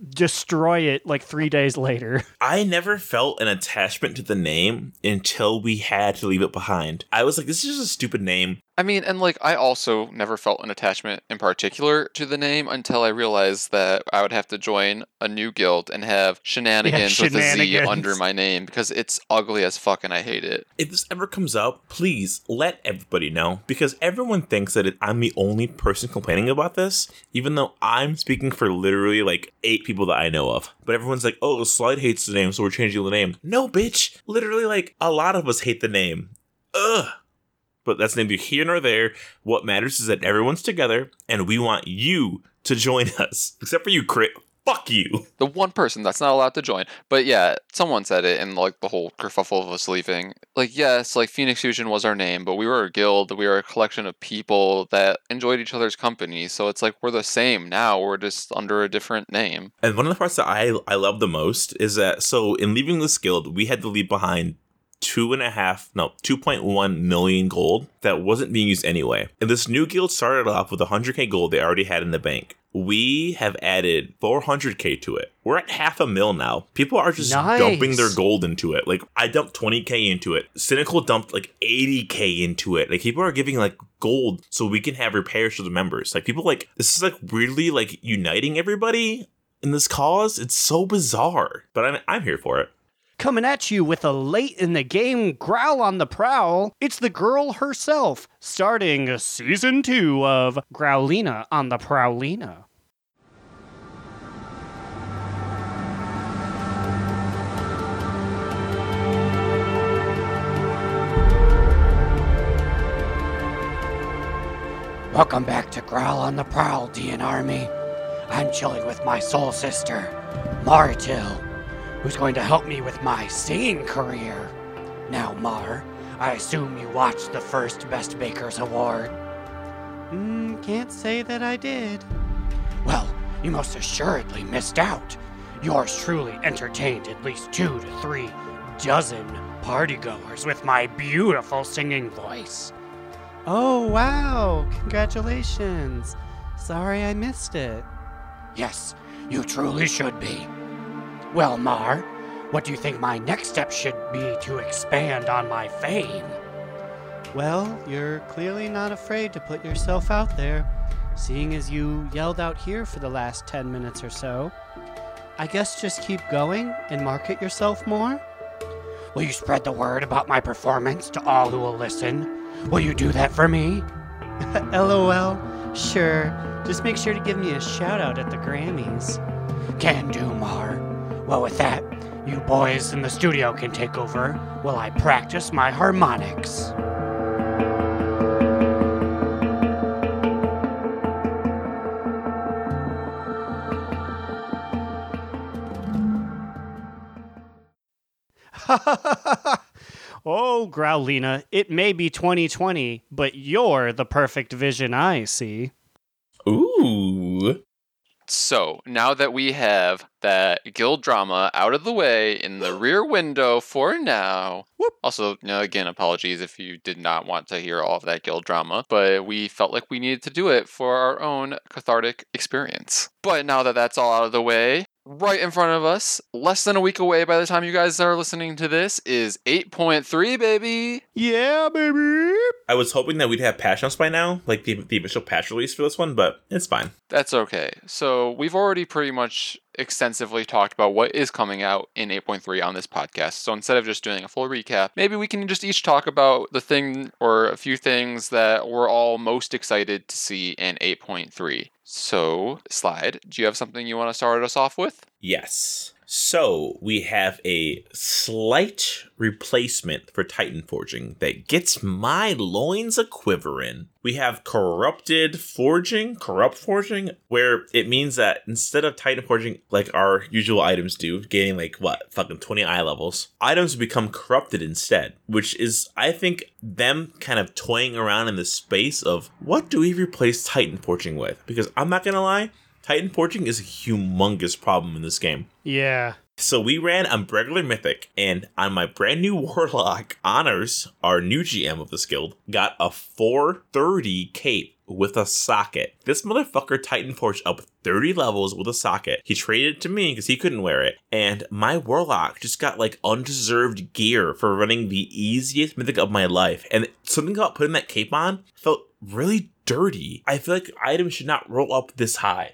destroy it like three days later. I never felt an attachment to the name until we had to leave it behind. I was like, this is just a stupid name. I mean, and like I also never felt an attachment in particular to the name until I realized that I would have to join a new guild and have shenanigans, with a Z shenanigans. under my name because it's ugly as fuck and I hate it. If this ever comes up, please let everybody know because everyone thinks that it, I'm the only person complaining about this, even though I'm speaking for literally like eight people that I know of. But everyone's like, oh, Slide hates the name, so we're changing the name. No, bitch. Literally, like, a lot of us hate the name. Ugh. But that's neither here nor there. What matters is that everyone's together and we want you to join us. Except for you, Crit. Fuck you. The one person that's not allowed to join. But yeah, someone said it in like the whole kerfuffle of us leaving. Like, yes, like Phoenix Fusion was our name, but we were a guild. We were a collection of people that enjoyed each other's company. So it's like we're the same now. We're just under a different name. And one of the parts that I I love the most is that so in leaving this guild, we had to leave behind two and a half, no, 2.1 million gold that wasn't being used anyway. And this new guild started off with 100k gold they already had in the bank. We have added 400k to it. We're at half a mil now. People are just Nice. dumping their gold into it. Like I dumped 20k into it. Cynical dumped like 80k into it. Like people are giving like gold so we can have repairs to the members. Like people like this is like weirdly like uniting everybody in this cause. It's so bizarre, but I'm I'm here for it. Coming at you with a late in the game growl on the prowl, it's the girl herself, starting season two of Growlina on the Prowlina. Welcome back to Growl on the Prowl, DN Army. I'm chilling with my soul sister, Martil, who's going to help me with my singing career. Now, Mar, I assume you watched the first Best Bakers Award. Mm, can't say that I did. Well, you most assuredly missed out. Yours truly entertained at least two to three dozen partygoers with my beautiful singing voice. Oh, wow. Congratulations. Sorry I missed it. Yes, you truly should be. Well, Mar, what do you think my next step should be to expand on my fame? Well, you're clearly not afraid to put yourself out there, seeing as you yelled out here for the last 10 minutes or so. I guess just keep going and market yourself more? Will you spread the word about my performance to all who will listen? Will you do that for me? LOL. Sure. Just make sure to give me a shout out at the Grammys. Can do, Mar. Well, with that, you boys in the studio can take over while I practice my harmonics. oh, Growlina, it may be 2020, but you're the perfect vision I see. So now that we have that guild drama out of the way in the rear window for now. Whoop. Also, you know, again, apologies if you did not want to hear all of that guild drama, but we felt like we needed to do it for our own cathartic experience. But now that that's all out of the way, right in front of us, less than a week away by the time you guys are listening to this, is 8.3, baby. Yeah, baby. I was hoping that we'd have patch notes by now, like the, the official patch release for this one, but it's fine. That's okay. So we've already pretty much extensively talked about what is coming out in 8.3 on this podcast. So instead of just doing a full recap, maybe we can just each talk about the thing or a few things that we're all most excited to see in 8.3. So, Slide, do you have something you want to start us off with? Yes. So we have a slight replacement for Titan Forging that gets my loins a quivering. We have corrupted forging, corrupt forging, where it means that instead of Titan Forging like our usual items do, gaining like what, fucking 20 eye levels, items become corrupted instead, which is, I think, them kind of toying around in the space of what do we replace Titan Forging with? Because I'm not gonna lie, Titan Forging is a humongous problem in this game. Yeah. So we ran a regular mythic, and on my brand new warlock, Honors, our new GM of this guild, got a 430 cape with a socket. This motherfucker Titan Forged up 30 levels with a socket. He traded it to me because he couldn't wear it, and my warlock just got like undeserved gear for running the easiest mythic of my life. And something about putting that cape on felt really dirty. I feel like items should not roll up this high.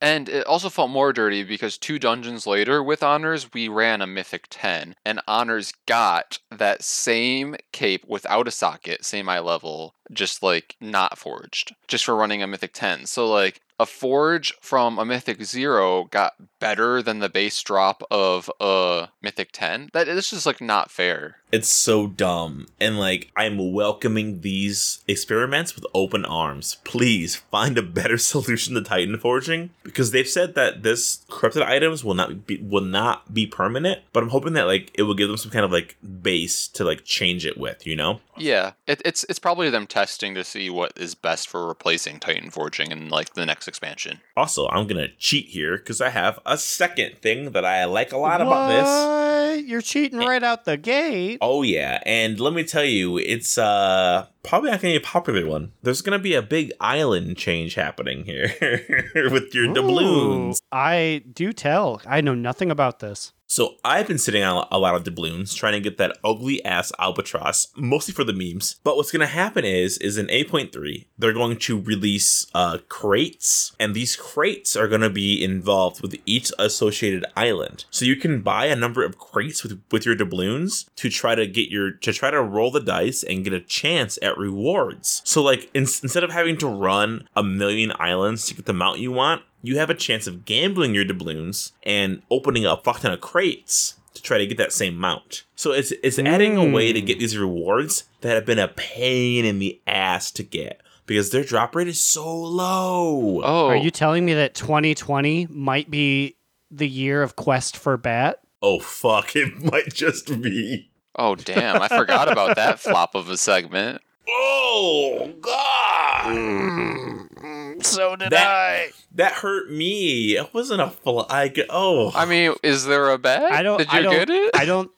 And it also felt more dirty because two dungeons later with Honors, we ran a Mythic 10, and Honors got that same cape without a socket, same eye level, just like not forged, just for running a Mythic 10. So, like, a forge from a Mythic 0 got better than the base drop of a Mythic 10. That is just like not fair. It's so dumb. And like, I'm welcoming these experiments with open arms. Please find a better solution to Titan forging because they've said that this corrupted items will not be will not be permanent. But I'm hoping that like it will give them some kind of like base to like change it with. You know? Yeah, it, it's it's probably them testing to see what is best for replacing Titan forging in like the next expansion. Also, I'm gonna cheat here because I have a second thing that I like a lot about this. You're cheating right out the gate. Oh yeah, and let me tell you, it's uh probably not gonna be a popular one. There's gonna be a big island change happening here with your doubloons. I do tell. I know nothing about this. So I've been sitting on a lot of doubloons trying to get that ugly ass albatross, mostly for the memes. But what's gonna happen is, is in 8.3, they're going to release uh, crates, and these crates are gonna be involved with each associated island. So you can buy a number of crates with with your doubloons to try to get your to try to roll the dice and get a chance at rewards. So like in, instead of having to run a million islands to get the mount you want, you have a chance of gambling your doubloons and opening a fuck ton of crates to try to get that same mount. So it's it's adding a way to get hmm. these rewards that have been a pain in the ass to get because their drop rate is so low. Oh, Are you telling me that 2020 might be the year of Quest for Bat? Oh fuck, it might just be. oh damn! I forgot about that flop of a segment. Oh god. Hmm. Mm. So did That- That hurt me. It wasn't a fl- I g- oh. I mean, is there a bag? I don't. Did you I don't, get it? I don't.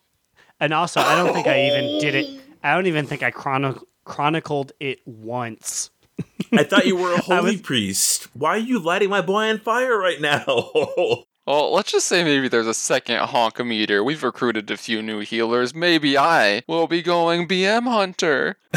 And also, I don't think I even did it. Oh. I don't even think I chrono- chronicled it once. I thought you were a holy was- priest. Why are you lighting my boy on fire right now? Well, let's just say maybe there's a second honk meter. We've recruited a few new healers. Maybe I will be going BM Hunter.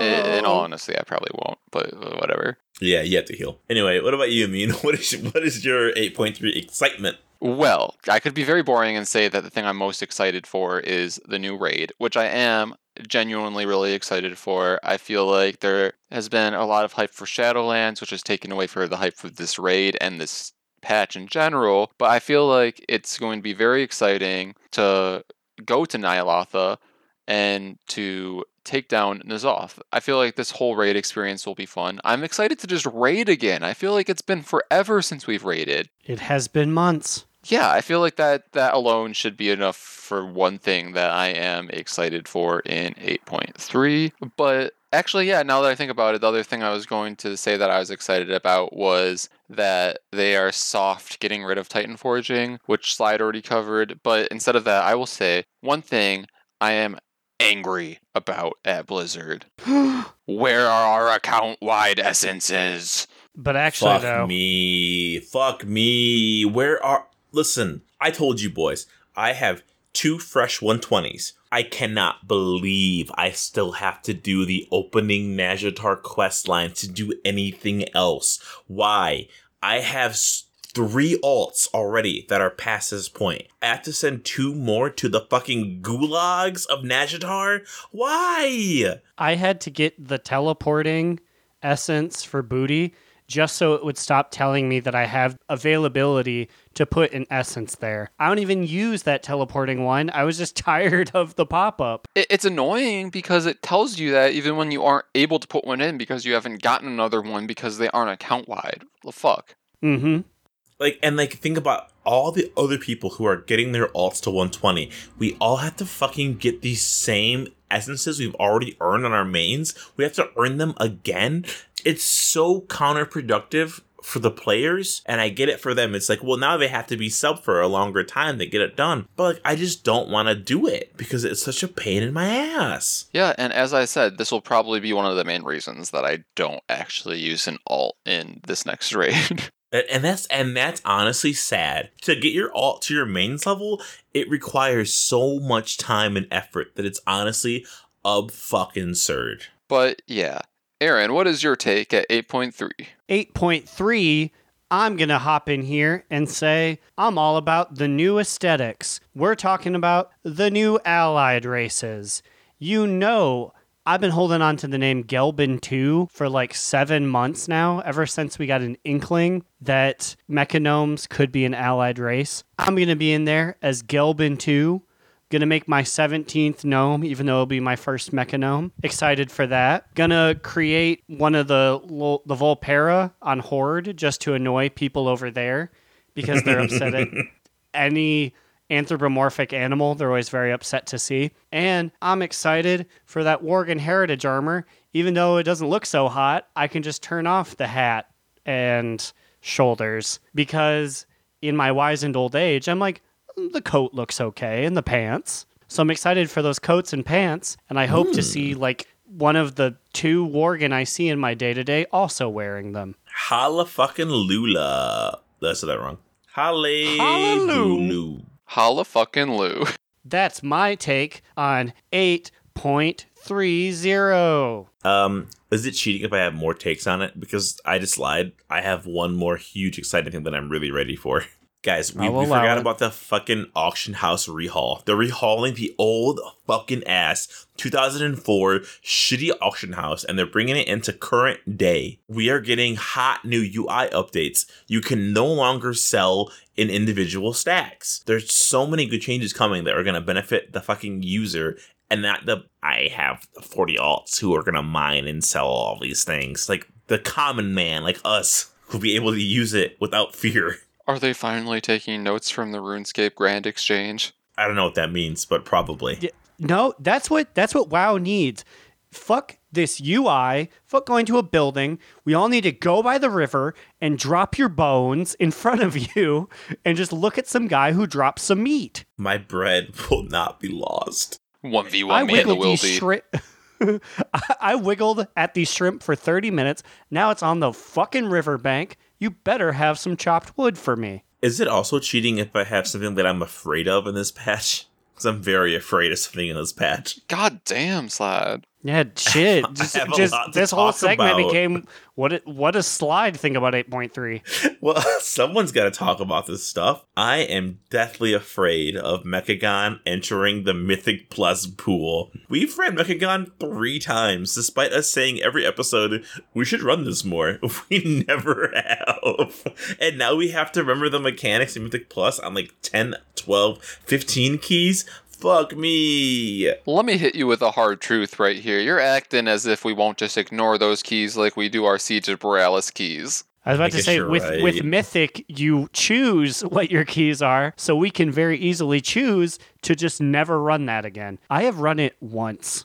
In all oh. honesty, I probably won't, but whatever. yeah, you have to heal. Anyway, what about you, Amin? What is what is your 8.3 excitement? Well, I could be very boring and say that the thing I'm most excited for is the new raid, which I am genuinely really excited for. I feel like there has been a lot of hype for Shadowlands, which has taken away for the hype for this raid and this patch in general. But I feel like it's going to be very exciting to go to Ny'alotha and to take down N'Zoth. I feel like this whole raid experience will be fun. I'm excited to just raid again. I feel like it's been forever since we've raided. It has been months. yeah, I feel like that that alone should be enough for one thing that I am excited for in 8.3. But actually, yeah, now that I think about it, the other thing I was going to say that I was excited about was that they are soft getting rid of Titan forging, which Slide already covered. But instead of that, I will say one thing I am angry about at Blizzard. Where are our account wide essences? But actually, Fuck though, me. Fuck me. Where are. Listen, I told you boys, I have two fresh 120s. I cannot believe I still have to do the opening Nazjatar quest line to do anything else. Why? I have s- three alts already that are past this point. I have to send two more to the fucking gulags of Nazjatar? Why? I had to get the teleporting essence for booty just so it would stop telling me that I have availability to put an essence there. I don't even use that teleporting one. I was just tired of the pop up. It's annoying because it tells you that even when you aren't able to put one in because you haven't gotten another one because they aren't account wide. The fuck? Mm hmm. Like and like think about all the other people who are getting their alts to 120 we all have to fucking get these same essences we've already earned on our mains. We have to earn them again. It's so counterproductive for the players and i get it for them. It's like well now they have to be sub for a longer time to get it done. But like i just don't want to do it because it's such a pain in my ass. Yeah, and as I said, this will probably be one of the main reasons that I don't actually use an alt in this next raid. And- And that's and that's honestly sad. To get your alt to your mains level, it requires so much time and effort that it's honestly a fucking surge but yeah. Aaron, what is your take at 8.3? 8.3, I'm going to hop in here and say I'm all about the new aesthetics. We're talking about the new allied races. You know, I've been holding on to the name Gelbin 2 for like seven months now, ever since we got an inkling that mechagnomes could be an allied race. I'm going to be in there as Gelbin 2. Gonna make my 17th gnome, even though it'll be my first mechagnome. Excited for that. Gonna create one of the the Volpera on Horde just to annoy people over there because they're upset at any anthropomorphic animal. They're always very upset to see. And I'm excited for that Worgen Heritage armor. Even though it doesn't look so hot, I can just turn off the hat and shoulders because in my wizened old age, I'm like, mm, the coat looks okay and the pants. So I'm excited for those coats and pants, and I hope to hmm. see like one of the two Worgen I see in my day to day also wearing them. Holla fucking Lula. Say that wrong? Hallelujah. Hallelujah. Holla fucking Lou. That's my take on 8.30. Um, is it cheating if I have more takes on it? Because I just lied. I have one more huge exciting thing that I'm really ready for. Guys, we, we forgot it. about the fucking auction house rehaul. They're rehauling the old fucking ass 2004 shitty auction house and they're bringing it into current day. We are getting hot new UI updates. You can no longer sell in individual stacks. There's so many good changes coming that are going to benefit the fucking user and not the I have 40 alts who are going to mine and sell all these things. Like the common man like us will be able to use it without fear. Are they finally taking notes from the RuneScape Grand Exchange? I don't know what that means, but probably. Yeah, No, that's what that's what WoW needs. Fuck this UI. Fuck going to a building. We all need to go by the river and drop your bones in front of you and just look at some guy who drops some meat. My bread will not be lost. 1v1 I me the wiggled these Wildy. shrimp. I I wiggled at these shrimp for 30 minutes. Now it's on the fucking riverbank. You better have some chopped wood for me. Is it also cheating if I have something that I'm afraid of in this patch? Because I'm very afraid of something in this patch. God damn, Slad. Yeah, shit. Just, just this whole segment about. became what it, what a slide think about 8.3. Well, someone's got to talk about this stuff. I am deathly afraid of Mechagon entering the Mythic Plus pool. We've ran Mechagon three times, despite us saying every episode we should run this more. We never have. And now we have to remember the mechanics in Mythic Plus on like 10, 12, 15 keys. Fuck me. Let me hit you with a hard truth right here. You're acting as if we won't just ignore those keys like we do our Siege of Boralus keys. I was I about to say with right. with Mythic, you choose what your keys are, so we can very easily choose to just never run that again. I have run it once.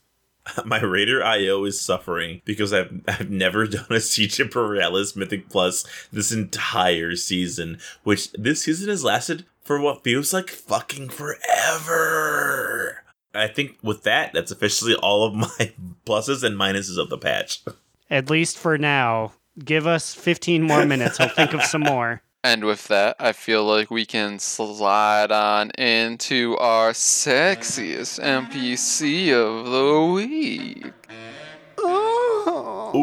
My Raider IO is suffering because I've I've never done a Siege Imperialis Mythic Plus this entire season, which this season has lasted for what feels like fucking forever. I think with that, that's officially all of my pluses and minuses of the patch. At least for now. Give us 15 more minutes. I'll think of some more. And with that, I feel like we can slide on into our sexiest NPC of the week. Oh,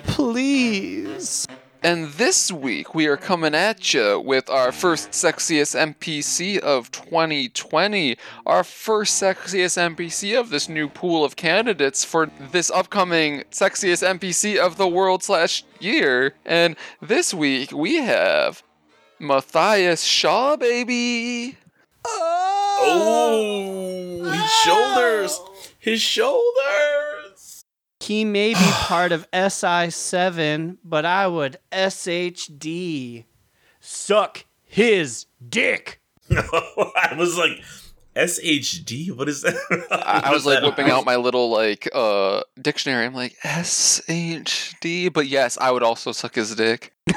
please. And this week, we are coming at you with our first sexiest NPC of 2020, our first sexiest NPC of this new pool of candidates for this upcoming sexiest NPC of the world slash year. And this week, we have Matthias Shaw, baby. Oh, his shoulders, his shoulders. He may be part of SI7, but I would SHD. Suck his dick. No, I was like, SHD. What is that? I, I was like whipping out my little like uh dictionary. I'm like SHD, but yes, I would also suck his dick.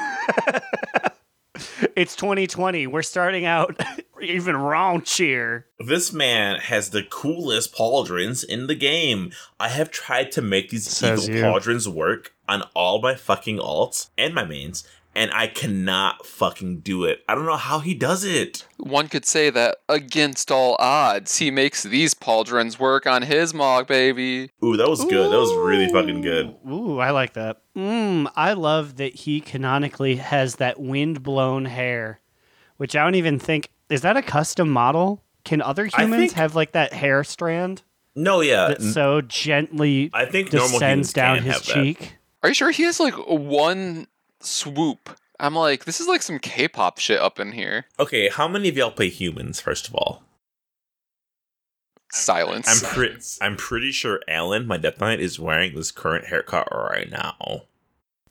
It's 2020. We're starting out even raunchier. This man has the coolest pauldrons in the game. I have tried to make these Says eagle you. pauldrons work on all my fucking alts and my mains, and I cannot fucking do it. I don't know how he does it. One could say that against all odds, he makes these pauldrons work on his mog, baby. Ooh, that was good. That was really fucking good. Ooh, I like that. Mmm, I love that he canonically has that wind blown hair, which I don't even think is that a custom model. Can other humans think- have like that hair strand No, yeah. that so gently I think normal humans descends down can his have that. cheek? Are you sure he has like one swoop? I'm like, this is like some K-pop shit up in here. Okay, how many of y'all play humans? First of all, Silence. I'm pretty. I'm pretty sure Alan, my Death Knight, is wearing this current haircut right now.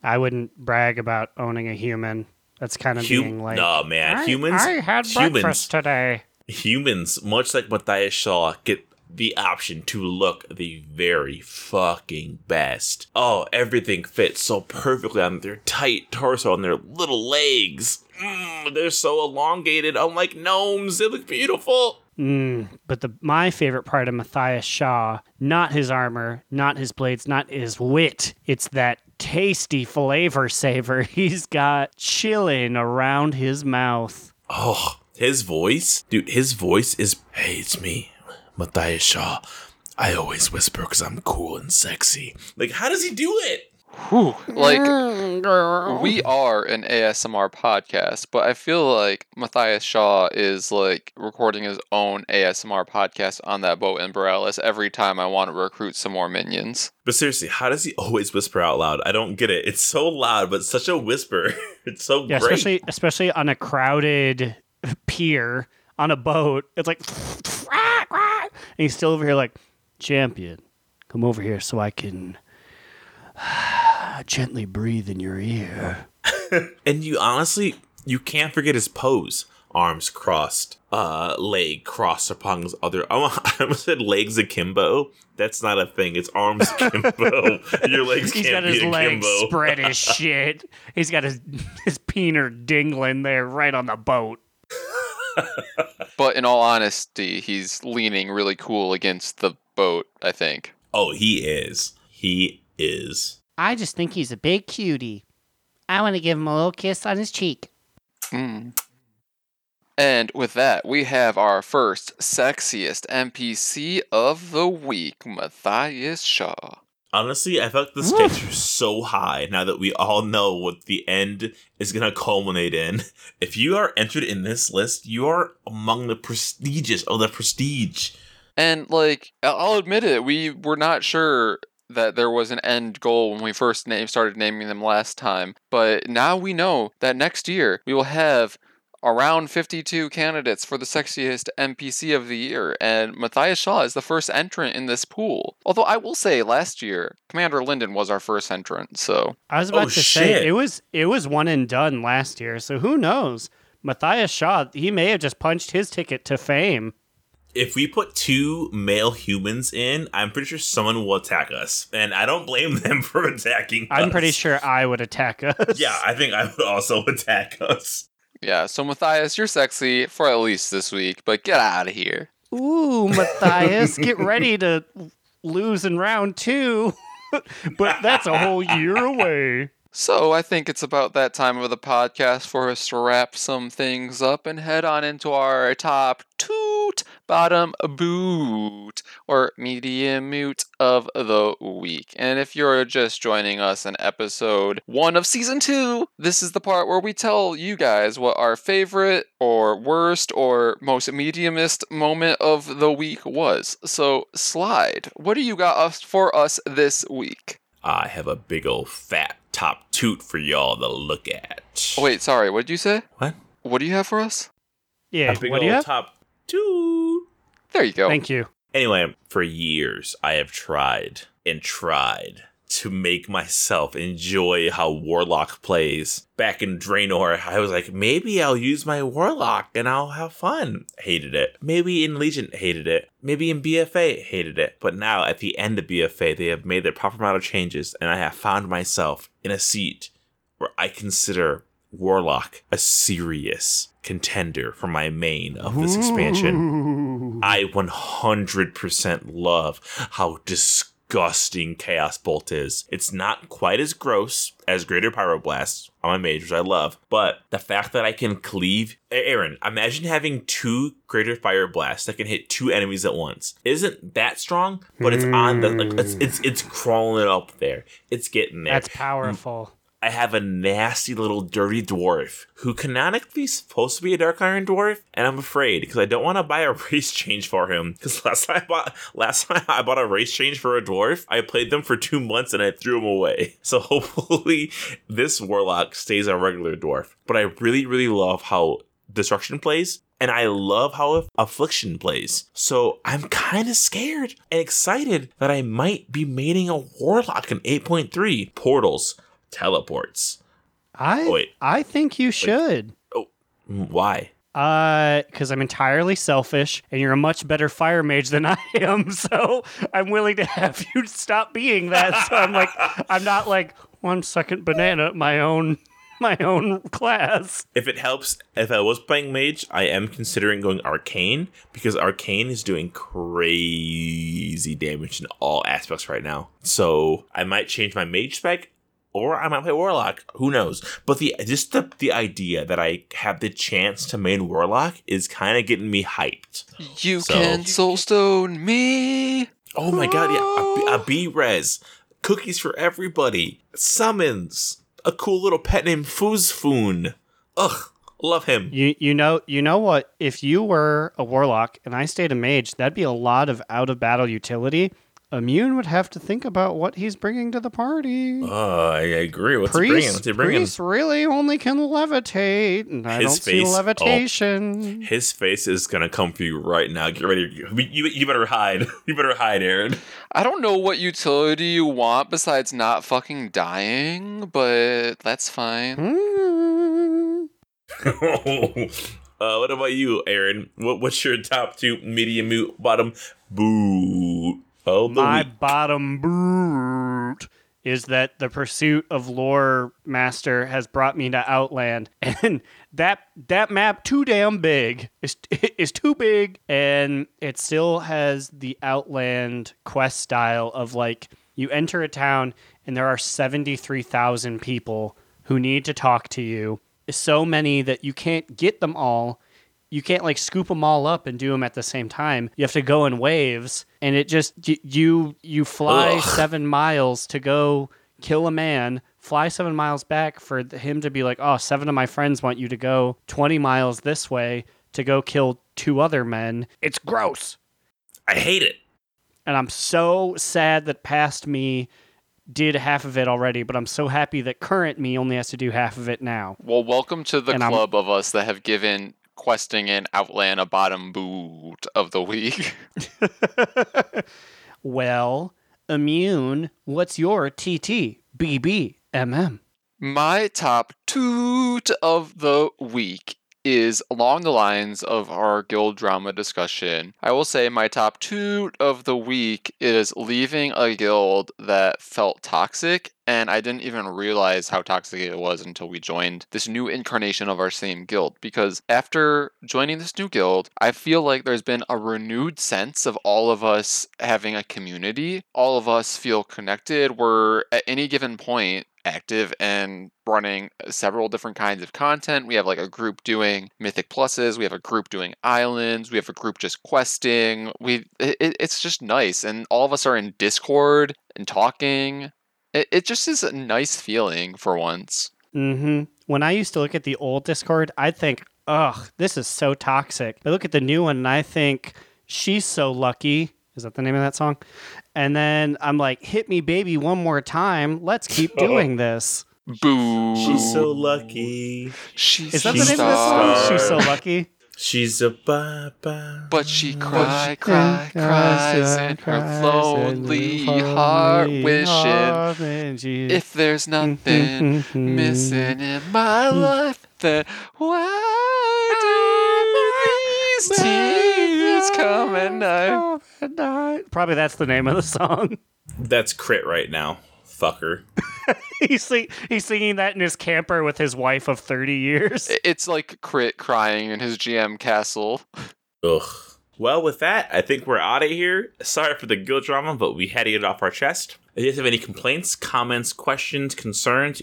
I wouldn't brag about owning a human. That's kind of Hum- being like, nah, man. I, humans. I had humans- breakfast today. humans, much like Matthias Shaw, get the option to look the very fucking best. Oh, everything fits so perfectly on their tight torso and their little legs. Mm, they're so elongated, unlike gnomes. They look beautiful. Mm, but the my favorite part of Matthias Shaw, not his armor, not his blades, not his wit. It's that tasty flavor saver he's got chilling around his mouth. Oh, his voice, dude. His voice is. Hey, it's me, Matthias Shaw. I always whisper because I'm cool and sexy. Like, how does he do it? Whew. Like, mm, we are an ASMR podcast, but I feel like Matthias Shaw is like recording his own ASMR podcast on that boat in Boralus every time I want to recruit some more minions. But seriously, how does he always whisper out loud? I don't get it. It's so loud, but such a whisper. It's so Yeah, great. especially especially on a crowded pier on a boat. It's like, and he's still over here like, champion, come over here so I can gently breathe in your ear. and you honestly, you can't forget his pose. Arms crossed, uh, leg crossed upon his other. I almost- I almost said legs akimbo. That's not a thing. It's arms akimbo. Your legs He's can't got his be legs akimbo. spread as shit. He's got his his peener dingling there right on the boat. But in all honesty, he's leaning really cool against the boat, I think. Oh, he is. He is. I just think he's a big cutie. I want to give him a little kiss on his cheek. Mm. And with that, we have our first sexiest NPC of the week, Matthias Shaw. Honestly, I felt the stakes are so high now that we all know what the end is going to culminate in. If you are entered in this list, you are among the prestigious of the prestige. And like, I'll admit it, we were not sure that there was an end goal when we first name started naming them last time. But now we know that next year we will have around 52 candidates for the sexiest NPC of the year, and Matthias Shaw is the first entrant in this pool. Although I will say, last year Commander Linden was our first entrant, so I was about Oh, to shit. say it was it was one and done last year, so who knows? Matthias Shaw, he may have just punched his ticket to fame. If we put two male humans in, I'm pretty sure someone will attack us, and I don't blame them for attacking. I'm pretty sure I would attack us. Yeah, I think I would also attack us. yeah. So Matthias, you're sexy for at least this week, but get out of here. Ooh, Matthias, get ready to lose in round two. but that's a whole year away. So I think it's about that time of the podcast for us to wrap some things up and head on into our top toot, bottom boot, or medium moot of the week. And if you're just joining us in episode one of season two, this is the part where we tell you guys what our favorite or worst or most mediumist moment of the week was. So slide, what do you got for us this week? I have a big old fat top toot for y'all to look at. Oh, wait, sorry, what did you say? What? What do you have for us? Yeah, a big what do you old have? top toot. There you go. Thank you. Anyway, for years I have tried and tried to make myself enjoy how Warlock plays. Back in Draenor, I was like, maybe I'll use my Warlock and I'll have fun. Hated it. Maybe in Legion, hated it. Maybe in BFA, hated it. But now at the end of BFA, they have made their proper amount of changes, and I have found myself in a seat where I consider Warlock a serious contender for my main of this expansion. I 100% love how disgusting Chaos Bolt is. It's not quite as gross as Greater Pyroblast on my mage, which I love, but the fact that I can cleave. Aaron, imagine having two Greater Fire Blasts that can hit two enemies at once. Isn't that strong? But it's on the like it's it's it's crawling up there. It's getting there. That's powerful. I have a nasty little dirty dwarf who canonically is supposed to be a dark iron dwarf, and I'm afraid because I don't want to buy a race change for him. Because last time I bought last time I bought a race change for a dwarf, I played them for two months and I threw them away. So hopefully this warlock stays a regular dwarf. But I really really love how destruction plays. And I love how Affliction plays. So I'm kind of scared and excited that I might be mating a Warlock in 8.3. Portals, teleports. I wait. I think you should. Oh, Why? Uh, because I'm entirely selfish, and you're a much better fire mage than I am. So I'm willing to have you stop being that. So I'm like, I'm not like one second banana at my own my own class. If it helps, if I was playing mage, I am considering going arcane because arcane is doing crazy damage in all aspects right now. So I might change my mage spec or I might play warlock. Who knows? But the just the, the idea that I have the chance to main warlock is kind of getting me hyped. You So- can soulstone me. Oh my god, yeah, a, B- a B res, cookies for everybody, summons, a cool little pet named Foozfoon. Ugh, love him. You you know you know what? If you were a warlock and I stayed a mage, that'd be a lot of out of battle utility. Immune would have to think about what he's bringing to the party. Oh, I agree. What's he bringing? Priest, What's he bringing? priest really only can levitate, and I His don't see face- oh. levitation. His face is gonna come for you right now. Get ready. You, you, you better hide. You better hide, Aaron. I don't know what utility you want besides not fucking dying, but that's fine. Hmm. uh, what about you, Aaron? What, what's your top two medium moot bottom boot? Oh, My week. bottom boot is that the pursuit of lore master has brought me to Outland, and that that map too damn big is is too big, and it still has the Outland quest style of like you enter a town and there are seventy three thousand people who need to talk to you. So many that you can't get them all you can't like scoop them all up and do them at the same time. You have to go in waves, and it just you you fly Ugh. seven miles to go kill a man, fly seven miles back for him to be like, oh, seven of my friends want you to go twenty miles this way to go kill two other men. It's gross, I hate it. and I'm so sad that past me did half of it already, but I'm so happy that current me only has to do half of it now. Well, welcome to the And I'm- club of us that have given questing in Outland a bottom boot of the week. well, immune, what's your TT, BB, MM? My top toot of the week is along the lines of our guild drama discussion. I will say my top two of the week is leaving a guild that felt toxic, and I didn't even realize how toxic it was until we joined this new incarnation of our same guild. Because after joining this new guild, I feel like there's been a renewed sense of all of us having a community. All of us feel connected. We're at any given point active and running several different kinds of content. We have like a group doing mythic pluses, we have a group doing islands, we have a group just questing. We it, it's just nice and all of us are in Discord and talking. It, it just is a nice feeling for once. Mm-hmm. When I used to look at the old Discord, I'd think, ugh, this is so toxic. I look at the new one and I think, she's so lucky. Is that the name of that song? And then I'm like, hit me, baby, one more time. Let's keep oh. doing this. Boo. She's so lucky. She's Is that a the name of the song? star. She's so lucky. She's a ba ba. But she cry, cry, cries in her lonely heart, wishing if there's mm-hmm, nothing mm-hmm. missing in my mm. life, then why do ah, these tears come at night? Probably that's the name of the song. That's crit right now, fucker. he's, sing- he's singing that in his camper with his wife of 30 years. It's like Crit crying in his GM castle. Ugh. Well, with that, I think we're out of here. Sorry for the guild drama, but we had to get it off our chest. If you guys have any complaints, comments, questions, concerns,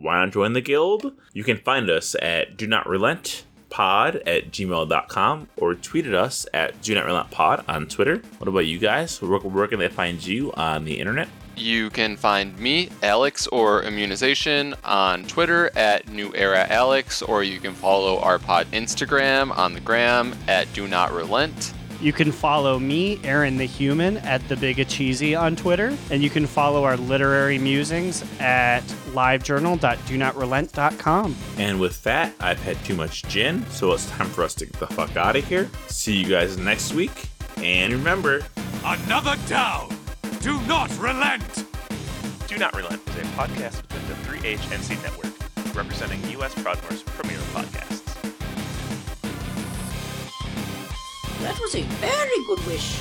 why not join the guild? You can find us at do not relent pod at gmail.com or tweet at us at do not relent pod on Twitter. What about you guys? Where, where can they find you on the internet? You can find me, Alex, or Immunization on Twitter at New Era Alex, or you can follow our pod Instagram on the gram at Do Not Relent. You can follow me, Aaron the Human, at the Big Cheesy on Twitter, and you can follow our literary musings at livejournal.donotrelent.com. And with that, I've had too much gin, so it's time for us to get the fuck out of here. See you guys next week. And remember, Another down. Do not relent. Do Not Relent is a podcast within the 3HNC network, representing U.S. Proudmoore's premier podcasts. That was a very good wish.